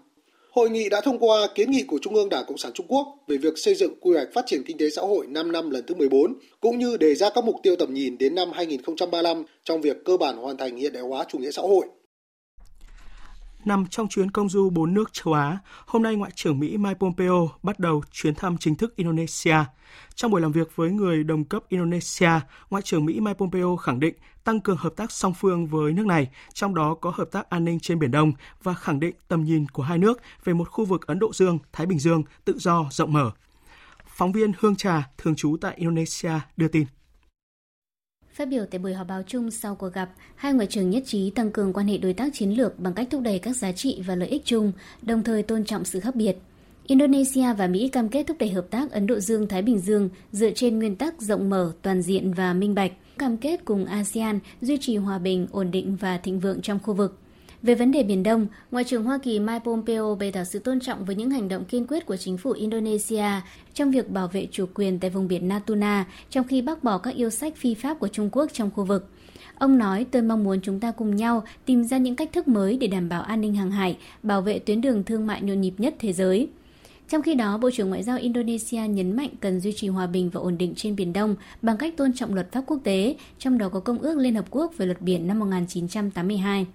Hội nghị đã thông qua kiến nghị của Trung ương Đảng Cộng sản Trung Quốc về việc xây dựng quy hoạch phát triển kinh tế xã hội 5 năm lần thứ 14, cũng như đề ra các mục tiêu tầm nhìn đến năm 2035 trong việc cơ bản hoàn thành hiện đại hóa chủ nghĩa xã hội. Nằm trong chuyến công du bốn nước châu Á, hôm nay Ngoại trưởng Mỹ Mike Pompeo bắt đầu chuyến thăm chính thức Indonesia. Trong buổi làm việc với người đồng cấp Indonesia, Ngoại trưởng Mỹ Mike Pompeo khẳng định tăng cường hợp tác song phương với nước này, trong đó có hợp tác an ninh trên Biển Đông và khẳng định tầm nhìn của hai nước về một khu vực Ấn Độ Dương, Thái Bình Dương tự do, rộng mở. Phóng viên Hương Trà, thường trú tại Indonesia, đưa tin. Phát biểu tại buổi họp báo chung sau cuộc gặp, hai ngoại trưởng nhất trí tăng cường quan hệ đối tác chiến lược bằng cách thúc đẩy các giá trị và lợi ích chung, đồng thời tôn trọng sự khác biệt. Indonesia và Mỹ cam kết thúc đẩy hợp tác Ấn Độ Dương-Thái Bình Dương dựa trên nguyên tắc rộng mở, toàn diện và minh bạch, cam kết cùng ASEAN duy trì hòa bình, ổn định và thịnh vượng trong khu vực. Về vấn đề Biển Đông, Ngoại trưởng Hoa Kỳ Mike Pompeo bày tỏ sự tôn trọng với những hành động kiên quyết của chính phủ Indonesia trong việc bảo vệ chủ quyền tại vùng biển Natuna, trong khi bác bỏ các yêu sách phi pháp của Trung Quốc trong khu vực. Ông nói, tôi mong muốn chúng ta cùng nhau tìm ra những cách thức mới để đảm bảo an ninh hàng hải, bảo vệ tuyến đường thương mại nhộn nhịp nhất thế giới. Trong khi đó, Bộ trưởng Ngoại giao Indonesia nhấn mạnh cần duy trì hòa bình và ổn định trên Biển Đông bằng cách tôn trọng luật pháp quốc tế, trong đó có Công ước Liên Hợp Quốc về luật biển năm 1982.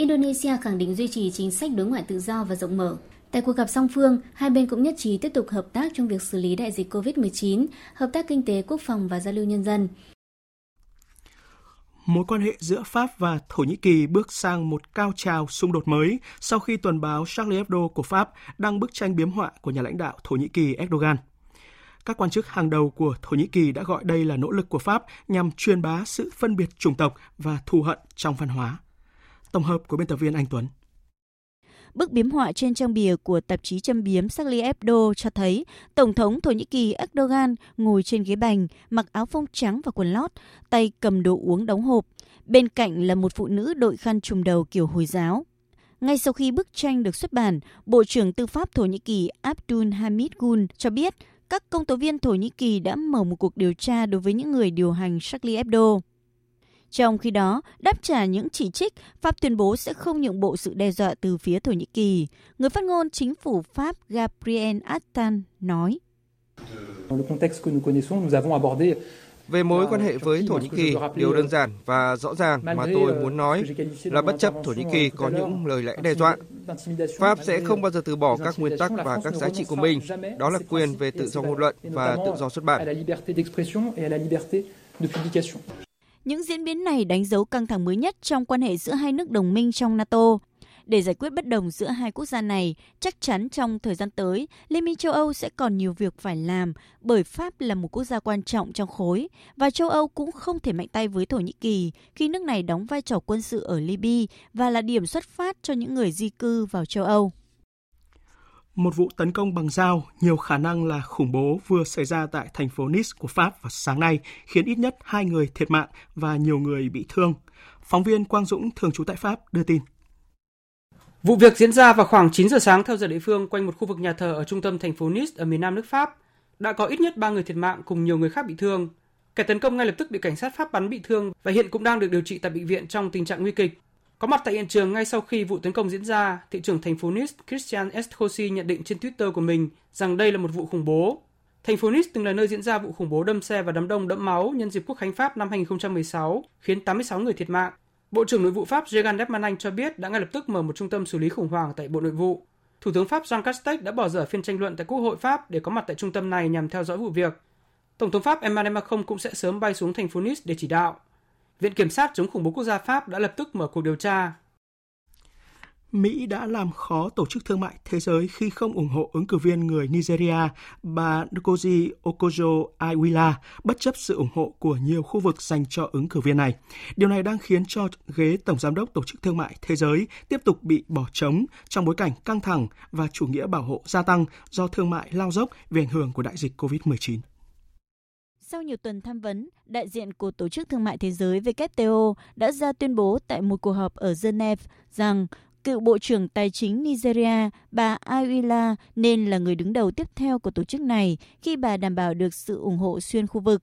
Indonesia khẳng định duy trì chính sách đối ngoại tự do và rộng mở. Tại cuộc gặp song phương, hai bên cũng nhất trí tiếp tục hợp tác trong việc xử lý đại dịch COVID-19, hợp tác kinh tế, quốc phòng và giao lưu nhân dân. Mối quan hệ giữa Pháp và Thổ Nhĩ Kỳ bước sang một cao trào xung đột mới sau khi tuần báo Charlie Hebdo của Pháp đăng bức tranh biếm họa của nhà lãnh đạo Thổ Nhĩ Kỳ Erdogan. Các quan chức hàng đầu của Thổ Nhĩ Kỳ đã gọi đây là nỗ lực của Pháp nhằm truyền bá sự phân biệt chủng tộc và thù hận trong văn hóa. Tổng hợp của biên tập viên Anh Tuấn. Bức biếm họa trên trang bìa của tạp chí châm biếm Charlie Hebdo cho thấy Tổng thống Thổ Nhĩ Kỳ Erdogan ngồi trên ghế bành, mặc áo phông trắng và quần lót, tay cầm đồ uống đóng hộp. Bên cạnh là một phụ nữ đội khăn trùm đầu kiểu Hồi giáo. Ngay sau khi bức tranh được xuất bản, Bộ trưởng Tư pháp Thổ Nhĩ Kỳ Abdul Hamid Gun cho biết các công tố viên Thổ Nhĩ Kỳ đã mở một cuộc điều tra đối với những người điều hành Charlie Hebdo. Trong khi đó, đáp trả những chỉ trích, Pháp tuyên bố sẽ không nhượng bộ sự đe dọa từ phía Thổ Nhĩ Kỳ. Người phát ngôn chính phủ Pháp Gabriel Attal nói. Về mối quan hệ với Thổ Nhĩ Kỳ, điều đơn giản và rõ ràng mà tôi muốn nói là bất chấp Thổ Nhĩ Kỳ có những lời lẽ đe dọa, Pháp sẽ không bao giờ từ bỏ các nguyên tắc và các giá trị của mình, đó là quyền về tự do ngôn luận và tự do xuất bản. Những diễn biến này đánh dấu căng thẳng mới nhất trong quan hệ giữa hai nước đồng minh trong NATO. Để giải quyết bất đồng giữa hai quốc gia này, chắc chắn trong thời gian tới, Liên minh châu Âu sẽ còn nhiều việc phải làm bởi Pháp là một quốc gia quan trọng trong khối và châu Âu cũng không thể mạnh tay với Thổ Nhĩ Kỳ khi nước này đóng vai trò quân sự ở Libya và là điểm xuất phát cho những người di cư vào châu Âu. Một vụ tấn công bằng dao nhiều khả năng là khủng bố vừa xảy ra tại thành phố Nice của Pháp vào sáng nay, khiến ít nhất hai người thiệt mạng và nhiều người bị thương. Phóng viên Quang Dũng, thường trú tại Pháp, đưa tin. Vụ việc diễn ra vào khoảng 9 giờ sáng theo giờ địa phương quanh một khu vực nhà thờ ở trung tâm thành phố Nice ở miền nam nước Pháp. Đã có ít nhất 3 người thiệt mạng cùng nhiều người khác bị thương. Kẻ tấn công ngay lập tức bị cảnh sát Pháp bắn bị thương và hiện cũng đang được điều trị tại bệnh viện trong tình trạng nguy kịch. Có mặt tại hiện trường ngay sau khi vụ tấn công diễn ra, thị trưởng thành phố Nice Christian Estrosi nhận định trên Twitter của mình rằng đây là một vụ khủng bố. Thành phố Nice từng là nơi diễn ra vụ khủng bố đâm xe và đám đông đẫm máu nhân dịp Quốc khánh Pháp năm 2016, khiến 86 người thiệt mạng. Bộ trưởng Nội vụ Pháp Jean Darmanin cho biết đã ngay lập tức mở một trung tâm xử lý khủng hoảng tại Bộ Nội vụ. Thủ tướng Pháp Jean Castex đã bỏ dở phiên tranh luận tại Quốc hội Pháp để có mặt tại trung tâm này nhằm theo dõi vụ việc. Tổng thống Pháp Emmanuel Macron cũng sẽ sớm bay xuống thành phố Nice để chỉ đạo. Viện Kiểm sát chống khủng bố quốc gia Pháp đã lập tức mở cuộc điều tra. Mỹ đã làm khó Tổ chức Thương mại Thế giới khi không ủng hộ ứng cử viên người Nigeria bà Ngozi Okonjo-Iweala bất chấp sự ủng hộ của nhiều khu vực dành cho ứng cử viên này. Điều này đang khiến cho ghế Tổng Giám đốc Tổ chức Thương mại Thế giới tiếp tục bị bỏ trống trong bối cảnh căng thẳng và chủ nghĩa bảo hộ gia tăng do thương mại lao dốc vì ảnh hưởng của đại dịch COVID-19. Sau nhiều tuần tham vấn, đại diện của Tổ chức Thương mại Thế giới WTO đã ra tuyên bố tại một cuộc họp ở Geneva rằng cựu Bộ trưởng Tài chính Nigeria bà Awila nên là người đứng đầu tiếp theo của tổ chức này khi bà đảm bảo được sự ủng hộ xuyên khu vực.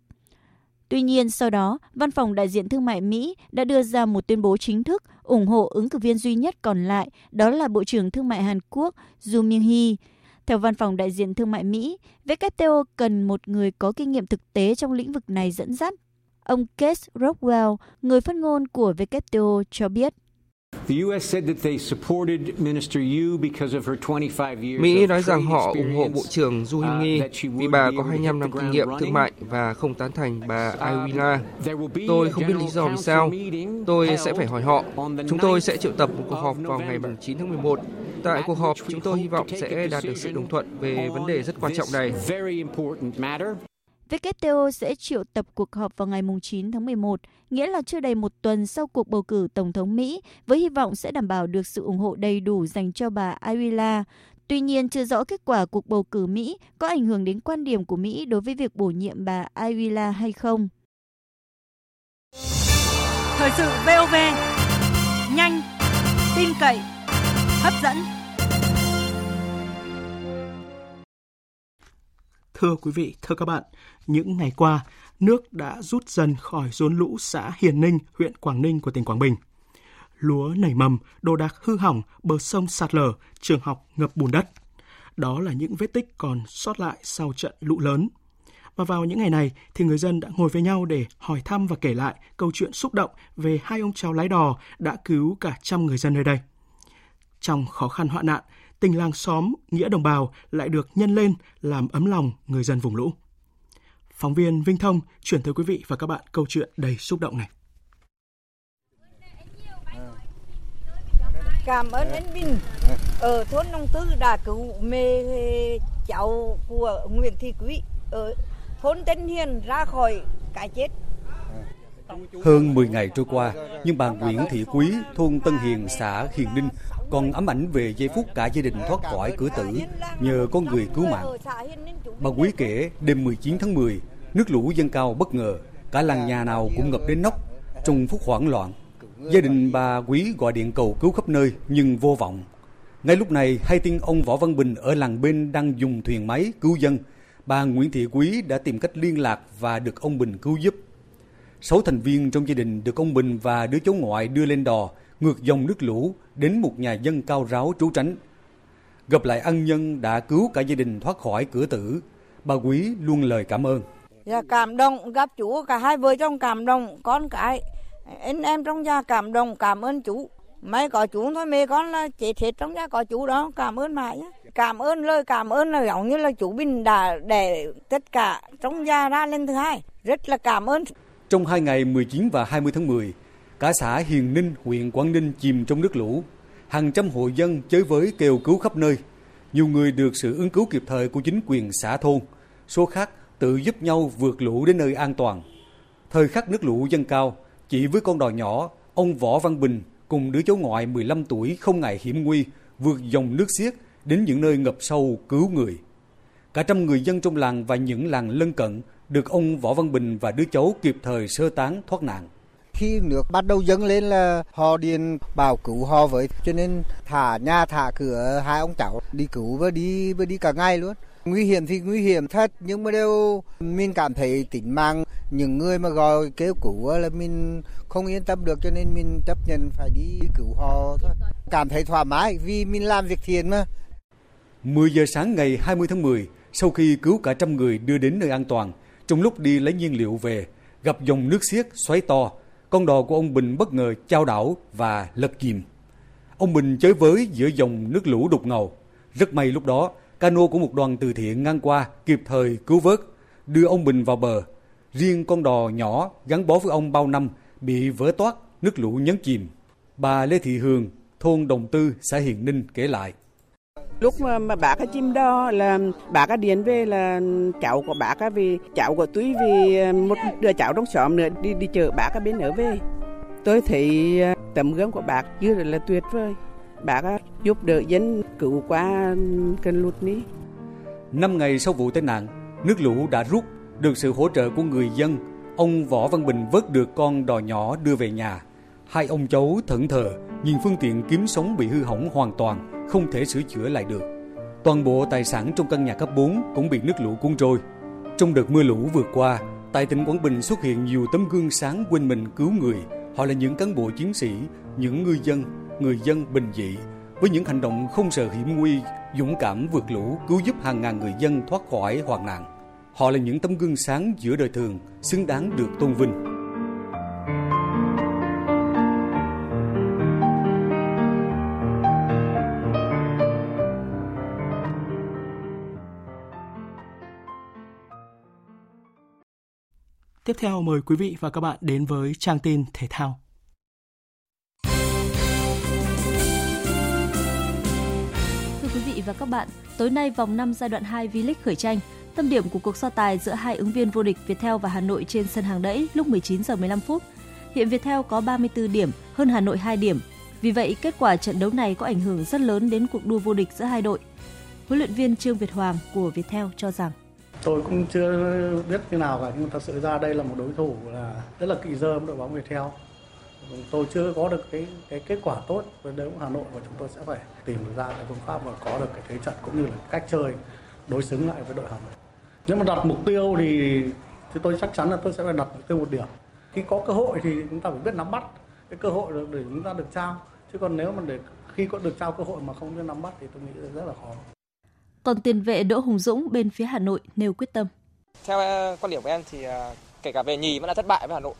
Tuy nhiên, sau đó, Văn phòng Đại diện Thương mại Mỹ đã đưa ra một tuyên bố chính thức ủng hộ ứng cử viên duy nhất còn lại, đó là Bộ trưởng Thương mại Hàn Quốc Ju Myung-hee. Theo Văn phòng Đại diện Thương mại Mỹ, WTO cần một người có kinh nghiệm thực tế trong lĩnh vực này dẫn dắt. Ông Keith Rockwell, người phát ngôn của WTO cho biết. Mỹ nói rằng họ ủng hộ Bộ trưởng Du Hyun Nghi vì bà có 25 năm kinh nghiệm thương mại và không tán thành bà Aiwila. Tôi không biết lý do vì sao. Tôi sẽ phải hỏi họ. Chúng tôi sẽ triệu tập một cuộc họp vào ngày 9 tháng 11. Tại cuộc họp, chúng tôi hy vọng sẽ đạt được sự đồng thuận về vấn đề rất quan trọng này. WTO sẽ triệu tập cuộc họp vào ngày 9 tháng 11, nghĩa là chưa đầy một tuần sau cuộc bầu cử Tổng thống Mỹ, với hy vọng sẽ đảm bảo được sự ủng hộ đầy đủ dành cho bà Ayala. Tuy nhiên, chưa rõ kết quả cuộc bầu cử Mỹ có ảnh hưởng đến quan điểm của Mỹ đối với việc bổ nhiệm bà Ayala hay không. Thời sự VOV, nhanh, tin cậy, hấp dẫn. Thưa quý vị, thưa các bạn, những ngày qua, nước đã rút dần khỏi rốn lũ xã Hiền Ninh, huyện Quảng Ninh của tỉnh Quảng Bình. Lúa nảy mầm, đồ đạc hư hỏng, bờ sông sạt lở, trường học ngập bùn đất. đó là những vết tích còn sót lại sau trận lũ lớn. Và vào những ngày này thì người dân đã ngồi với nhau để hỏi thăm và kể lại câu chuyện xúc động về hai ông cháu lái đò đã cứu cả trăm người dân nơi đây. Trong khó khăn hoạn nạn, tình làng xóm, nghĩa đồng bào lại được nhân lên làm ấm lòng người dân vùng lũ. Phóng viên Vinh Thông chuyển tới quý vị và các bạn câu chuyện đầy xúc động này. Cảm ơn anh Bình ở thôn Nông Tư đã cứu mẹ cháu của Nguyễn Thị Quý ở thôn Tân Hiền ra khỏi cái chết. Hơn 10 ngày trôi qua, nhưng bà Nguyễn Thị Quý, thôn Tân Hiền, xã Hiền Ninh còn ám ảnh về giây phút cả gia đình thoát khỏi cửa tử nhờ con người cứu mạng. Bà Quý kể đêm 19 tháng 10, nước lũ dâng cao bất ngờ, cả làng nhà nào cũng ngập đến nóc. Trong phút hoảng loạn, gia đình bà Quý gọi điện cầu cứu khắp nơi nhưng vô vọng. Ngay lúc này, hai tin ông Võ Văn Bình ở làng bên đang dùng thuyền máy cứu dân. Bà Nguyễn Thị Quý đã tìm cách liên lạc và được ông Bình cứu giúp. Sáu thành viên trong gia đình được ông Bình và đứa cháu ngoại đưa lên đò ngược dòng nước lũ đến một nhà dân cao ráo trú tránh. Gặp lại ân nhân đã cứu cả gia đình thoát khỏi cửa tử, bà Quý luôn lời cảm ơn. Dạ cảm động gặp chú cả hai vợ chồng cảm động con cái anh em trong gia cảm động cảm ơn chú may có chú thôi mẹ con là chết hết trong gia có chú đó cảm ơn mãi nhé cảm ơn lời cảm ơn là giống như là chú Bình đã để tất cả trong gia ra lên thứ hai rất là cảm ơn trong hai ngày 19 và 20 tháng 10 cả xã Hiền Ninh huyện Quảng Ninh chìm trong nước lũ hàng trăm hộ dân chơi với kêu cứu khắp nơi nhiều người được sự ứng cứu kịp thời của chính quyền xã thôn số khác tự giúp nhau vượt lũ đến nơi an toàn thời khắc nước lũ dâng cao chỉ với con đò nhỏ, ông Võ Văn Bình cùng đứa cháu ngoại 15 tuổi không ngại hiểm nguy vượt dòng nước xiết đến những nơi ngập sâu cứu người. Cả trăm người dân trong làng và những làng lân cận được ông Võ Văn Bình và đứa cháu kịp thời sơ tán thoát nạn. Khi nước bắt đầu dâng lên là họ điền bảo cứu họ với cho nên thả nhà thả cửa hai ông cháu đi cứu và đi và đi cả ngày luôn. Nguy hiểm thì nguy hiểm thật nhưng mà đều mình cảm thấy tính mạng những người mà gọi kêu cứu là mình không yên tâm được cho nên mình chấp nhận phải đi cứu họ thôi. Cảm thấy thoải mái vì mình làm việc thiện mà. 10 giờ sáng ngày 20 tháng 10, sau khi cứu cả trăm người đưa đến nơi an toàn, trong lúc đi lấy nhiên liệu về, gặp dòng nước xiết xoáy to, con đò của ông Bình bất ngờ trao đảo và lật chìm. Ông Bình chới với giữa dòng nước lũ đục ngầu. Rất may lúc đó, cano của một đoàn từ thiện ngang qua kịp thời cứu vớt, đưa ông Bình vào bờ. Riêng con đò nhỏ gắn bó với ông bao năm bị vỡ toát, nước lũ nhấn chìm. Bà Lê Thị Hường, thôn Đồng Tư, xã Hiền Ninh kể lại. Lúc mà, mà bác chim đo là bác điện về là cháu của bác vì cháu của túi vì ờ, một đứa cháu trong xóm nữa đi đi chợ bác ở bên ở về. Tôi thấy ờ, tấm gương của bác chưa là tuyệt vời bác giúp đỡ dân cứu qua cơn lụt ní. Năm ngày sau vụ tai nạn, nước lũ đã rút, được sự hỗ trợ của người dân, ông Võ Văn Bình vớt được con đò nhỏ đưa về nhà. Hai ông cháu thẫn thờ nhìn phương tiện kiếm sống bị hư hỏng hoàn toàn, không thể sửa chữa lại được. Toàn bộ tài sản trong căn nhà cấp 4 cũng bị nước lũ cuốn trôi. Trong đợt mưa lũ vừa qua, tại tỉnh Quảng Bình xuất hiện nhiều tấm gương sáng quên mình cứu người. Họ là những cán bộ chiến sĩ, những ngư dân người dân bình dị với những hành động không sợ hiểm nguy, dũng cảm vượt lũ cứu giúp hàng ngàn người dân thoát khỏi hoạn nạn. Họ là những tấm gương sáng giữa đời thường, xứng đáng được tôn vinh. Tiếp theo mời quý vị và các bạn đến với trang tin thể thao. thưa quý vị và các bạn, tối nay vòng 5 giai đoạn 2 V-League khởi tranh. Tâm điểm của cuộc so tài giữa hai ứng viên vô địch Viettel và Hà Nội trên sân hàng đẫy lúc 19 giờ 15 phút. Hiện Viettel có 34 điểm, hơn Hà Nội 2 điểm. Vì vậy, kết quả trận đấu này có ảnh hưởng rất lớn đến cuộc đua vô địch giữa hai đội. Huấn luyện viên Trương Việt Hoàng của Viettel cho rằng Tôi cũng chưa biết như nào cả, nhưng thật sự ra đây là một đối thủ là rất là kỵ dơ đội bóng Viettel tôi chưa có được cái cái kết quả tốt với đấu Hà Nội và chúng tôi sẽ phải tìm ra cái phương pháp và có được cái thế trận cũng như là cách chơi đối xứng lại với đội Hà Nội. Nếu mà đặt mục tiêu thì thì tôi chắc chắn là tôi sẽ phải đặt mục tiêu một điểm. Khi có cơ hội thì chúng ta phải biết nắm bắt cái cơ hội để chúng ta được trao. Chứ còn nếu mà để, khi có được trao cơ hội mà không biết nắm bắt thì tôi nghĩ rất là khó. Còn tiền vệ Đỗ Hùng Dũng bên phía Hà Nội nêu quyết tâm. Theo ờ, quan điểm của em thì ờ, kể cả về nhì vẫn là thất bại với Hà Nội.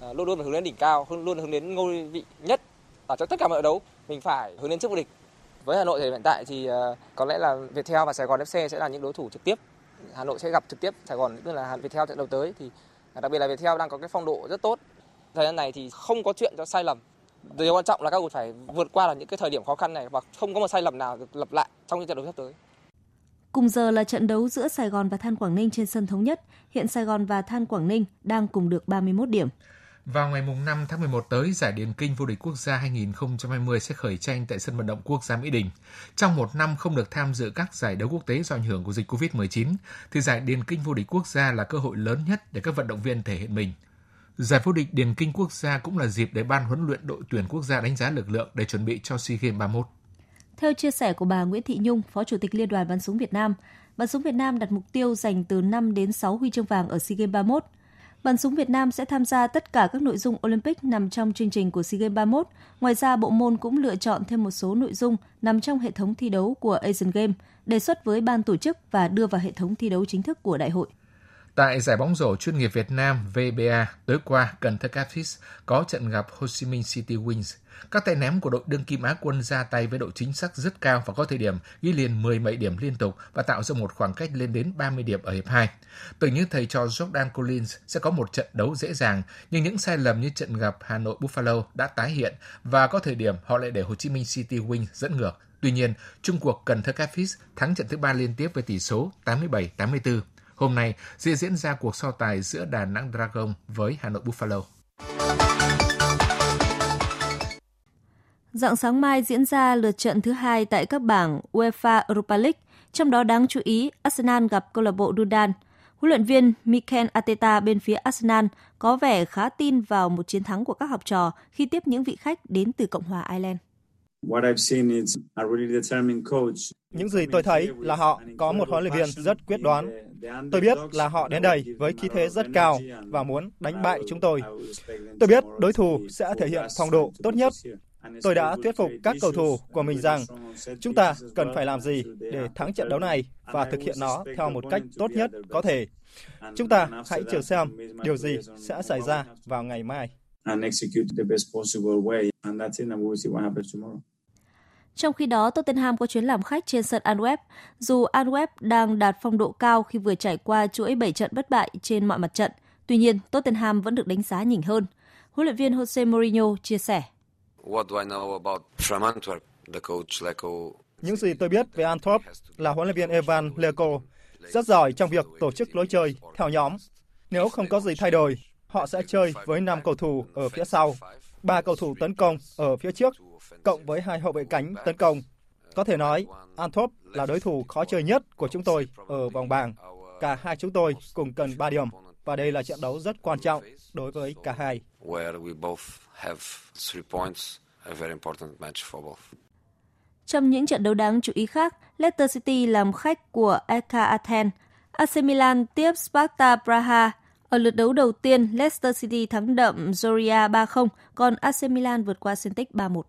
Ờ, luôn luôn phải hướng đến đỉnh cao, luôn hướng đến ngôi vị nhất à, ở trong tất cả mọi đấu. Mình phải hướng đến trước vô địch. Với Hà Nội thì hiện tại thì có lẽ là Viettel và Sài Gòn FC sẽ là những đối thủ trực tiếp. Hà Nội sẽ gặp trực tiếp Sài Gòn tức là Viettel trận đầu tới thì à, đặc biệt là Viettel đang có cái phong độ rất tốt. Thời gian này thì không có chuyện cho sai lầm. Điều quan trọng là các cầu phải vượt qua là những cái thời điểm khó khăn này và không có một sai lầm nào được lặp lại trong những trận đấu sắp tới. Cùng giờ là trận đấu giữa Sài Gòn và Than Quảng Ninh trên sân thống nhất. Hiện Sài Gòn và Than Quảng Ninh đang cùng được 31 điểm. Vào ngày 5 tháng 11 tới, giải điền kinh vô địch quốc gia 2020 sẽ khởi tranh tại sân vận động quốc gia Mỹ Đình. Trong một năm không được tham dự các giải đấu quốc tế do ảnh hưởng của dịch COVID-19, thì giải điền kinh vô địch quốc gia là cơ hội lớn nhất để các vận động viên thể hiện mình. Giải vô địch điền kinh quốc gia cũng là dịp để ban huấn luyện đội tuyển quốc gia đánh giá lực lượng để chuẩn bị cho SEA Games 31. Theo chia sẻ của bà Nguyễn Thị Nhung, Phó Chủ tịch Liên đoàn bắn súng Việt Nam, bắn súng Việt Nam đặt mục tiêu giành từ 5 đến 6 huy chương vàng ở SEA Games 31. Bắn súng Việt Nam sẽ tham gia tất cả các nội dung Olympic nằm trong chương trình của SEA Games 31. Ngoài ra, bộ môn cũng lựa chọn thêm một số nội dung nằm trong hệ thống thi đấu của Asian Games, đề xuất với ban tổ chức và đưa vào hệ thống thi đấu chính thức của đại hội. Tại giải bóng rổ chuyên nghiệp Việt Nam VBA, tối qua, Cần Thơ Capsis có trận gặp Ho Chi Minh City Wings. Các tay ném của đội đương kim Á quân ra tay với độ chính xác rất cao và có thời điểm ghi liền 17 điểm liên tục và tạo ra một khoảng cách lên đến 30 điểm ở hiệp 2. Tưởng như thầy trò Jordan Collins sẽ có một trận đấu dễ dàng, nhưng những sai lầm như trận gặp Hà Nội Buffalo đã tái hiện và có thời điểm họ lại để Ho Chi Minh City Wings dẫn ngược. Tuy nhiên, chung cuộc Cần Thơ Capsis thắng trận thứ ba liên tiếp với tỷ số 87-84. Hôm nay sẽ diễn ra cuộc so tài giữa Đà Nẵng Dragon với Hà Nội Buffalo. Dạng sáng mai diễn ra lượt trận thứ hai tại các bảng UEFA Europa League, trong đó đáng chú ý Arsenal gặp câu lạc bộ Dundan. Huấn luyện viên Mikel Arteta bên phía Arsenal có vẻ khá tin vào một chiến thắng của các học trò khi tiếp những vị khách đến từ Cộng hòa Ireland. Những gì tôi thấy là họ có một huấn luyện viên rất quyết đoán. Tôi biết là họ đến đây với khí thế rất cao và muốn đánh bại chúng tôi. Tôi biết đối thủ sẽ thể hiện phong độ tốt nhất. Tôi đã thuyết phục các cầu thủ của mình rằng chúng ta cần phải làm gì để thắng trận đấu này và thực hiện nó theo một cách tốt nhất có thể. Chúng ta hãy chờ xem điều gì sẽ xảy ra vào ngày mai. Trong khi đó, Tottenham có chuyến làm khách trên sân Antwerp. Dù Antwerp đang đạt phong độ cao khi vừa trải qua chuỗi 7 trận bất bại trên mọi mặt trận, tuy nhiên Tottenham vẫn được đánh giá nhỉnh hơn. Huấn luyện viên Jose Mourinho chia sẻ. Những gì tôi biết về Antwerp là huấn luyện viên Evan Leko rất giỏi trong việc tổ chức lối chơi theo nhóm. Nếu không có gì thay đổi, họ sẽ chơi với 5 cầu thủ ở phía sau, ba cầu thủ tấn công ở phía trước, cộng với hai hậu vệ cánh tấn công. Có thể nói, Antwerp là đối thủ khó chơi nhất của chúng tôi ở vòng bảng. Cả hai chúng tôi cùng cần 3 điểm và đây là trận đấu rất quan trọng đối với cả hai. Trong những trận đấu đáng chú ý khác, Leicester City làm khách của EK Athens. AC Milan tiếp Sparta Praha. Ở lượt đấu đầu tiên, Leicester City thắng đậm Zoria 3-0, còn AC Milan vượt qua Celtic 3-1.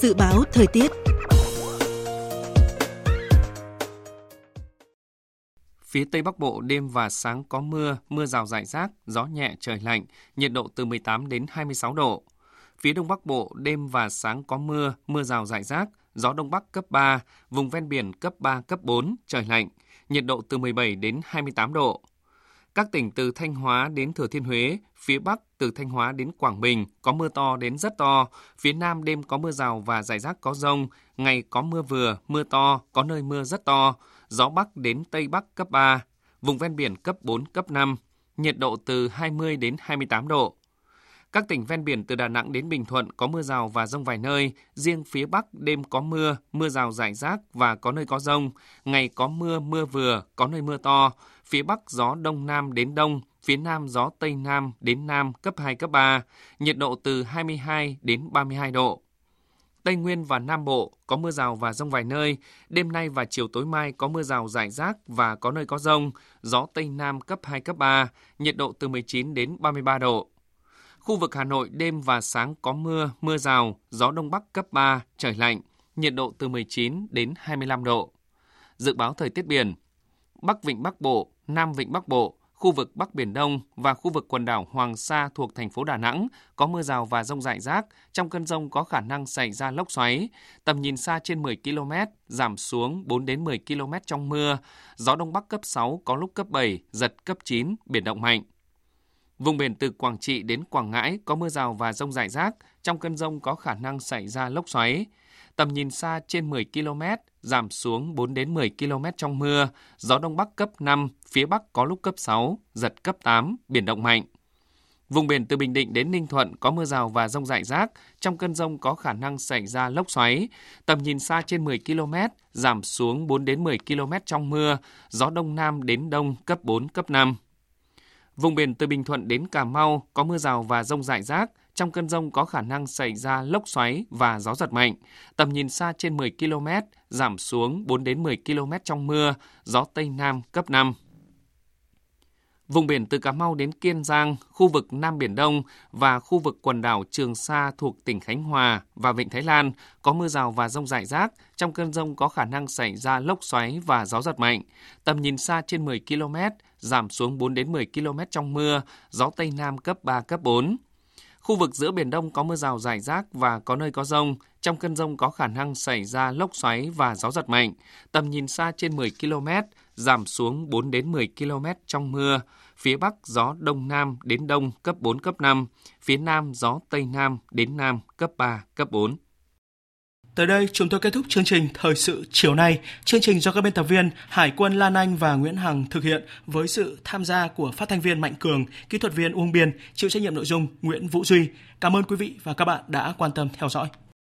Dự báo thời tiết Phía Tây Bắc Bộ đêm và sáng có mưa, mưa rào rải rác, gió nhẹ trời lạnh, nhiệt độ từ 18 đến 26 độ. Phía Đông Bắc Bộ đêm và sáng có mưa, mưa rào rải rác, gió Đông Bắc cấp 3, vùng ven biển cấp 3, cấp 4, trời lạnh, nhiệt độ từ 17 đến 28 độ. Các tỉnh từ Thanh Hóa đến Thừa Thiên Huế, phía Bắc từ Thanh Hóa đến Quảng Bình có mưa to đến rất to, phía Nam đêm có mưa rào và rải rác có rông, ngày có mưa vừa, mưa to, có nơi mưa rất to, gió Bắc đến Tây Bắc cấp 3, vùng ven biển cấp 4, cấp 5, nhiệt độ từ 20 đến 28 độ. Các tỉnh ven biển từ Đà Nẵng đến Bình Thuận có mưa rào và rông vài nơi, riêng phía Bắc đêm có mưa, mưa rào rải rác và có nơi có rông, ngày có mưa, mưa vừa, có nơi mưa to, phía Bắc gió Đông Nam đến Đông, phía Nam gió Tây Nam đến Nam cấp 2, cấp 3, nhiệt độ từ 22 đến 32 độ. Tây Nguyên và Nam Bộ có mưa rào và rông vài nơi, đêm nay và chiều tối mai có mưa rào rải rác và có nơi có rông, gió Tây Nam cấp 2, cấp 3, nhiệt độ từ 19 đến 33 độ. Khu vực Hà Nội đêm và sáng có mưa, mưa rào, gió đông bắc cấp 3, trời lạnh, nhiệt độ từ 19 đến 25 độ. Dự báo thời tiết biển, Bắc Vịnh Bắc Bộ, Nam Vịnh Bắc Bộ, khu vực Bắc Biển Đông và khu vực quần đảo Hoàng Sa thuộc thành phố Đà Nẵng có mưa rào và rông rải rác. Trong cơn rông có khả năng xảy ra lốc xoáy. Tầm nhìn xa trên 10 km, giảm xuống 4 đến 10 km trong mưa. Gió Đông Bắc cấp 6, có lúc cấp 7, giật cấp 9, biển động mạnh. Vùng biển từ Quảng Trị đến Quảng Ngãi có mưa rào và rông rải rác. Trong cơn rông có khả năng xảy ra lốc xoáy. Tầm nhìn xa trên 10 km, giảm xuống 4 đến 10 km trong mưa, gió đông bắc cấp 5, phía bắc có lúc cấp 6, giật cấp 8, biển động mạnh. Vùng biển từ Bình Định đến Ninh Thuận có mưa rào và rông rải rác, trong cơn rông có khả năng xảy ra lốc xoáy, tầm nhìn xa trên 10 km, giảm xuống 4 đến 10 km trong mưa, gió đông nam đến đông cấp 4, cấp 5. Vùng biển từ Bình Thuận đến Cà Mau có mưa rào và rông rải rác, trong cơn rông có khả năng xảy ra lốc xoáy và gió giật mạnh. Tầm nhìn xa trên 10 km, giảm xuống 4 đến 10 km trong mưa, gió Tây Nam cấp 5. Vùng biển từ Cà Mau đến Kiên Giang, khu vực Nam Biển Đông và khu vực quần đảo Trường Sa thuộc tỉnh Khánh Hòa và Vịnh Thái Lan có mưa rào và rông rải rác. Trong cơn rông có khả năng xảy ra lốc xoáy và gió giật mạnh. Tầm nhìn xa trên 10 km, giảm xuống 4 đến 10 km trong mưa, gió Tây Nam cấp 3, cấp 4. Khu vực giữa Biển Đông có mưa rào rải rác và có nơi có rông. Trong cơn rông có khả năng xảy ra lốc xoáy và gió giật mạnh. Tầm nhìn xa trên 10 km, giảm xuống 4 đến 10 km trong mưa. Phía Bắc gió Đông Nam đến Đông cấp 4, cấp 5. Phía Nam gió Tây Nam đến Nam cấp 3, cấp 4. Tới đây chúng tôi kết thúc chương trình Thời sự chiều nay. Chương trình do các biên tập viên Hải quân Lan Anh và Nguyễn Hằng thực hiện với sự tham gia của phát thanh viên Mạnh Cường, kỹ thuật viên Uông Biên, chịu trách nhiệm nội dung Nguyễn Vũ Duy. Cảm ơn quý vị và các bạn đã quan tâm theo dõi.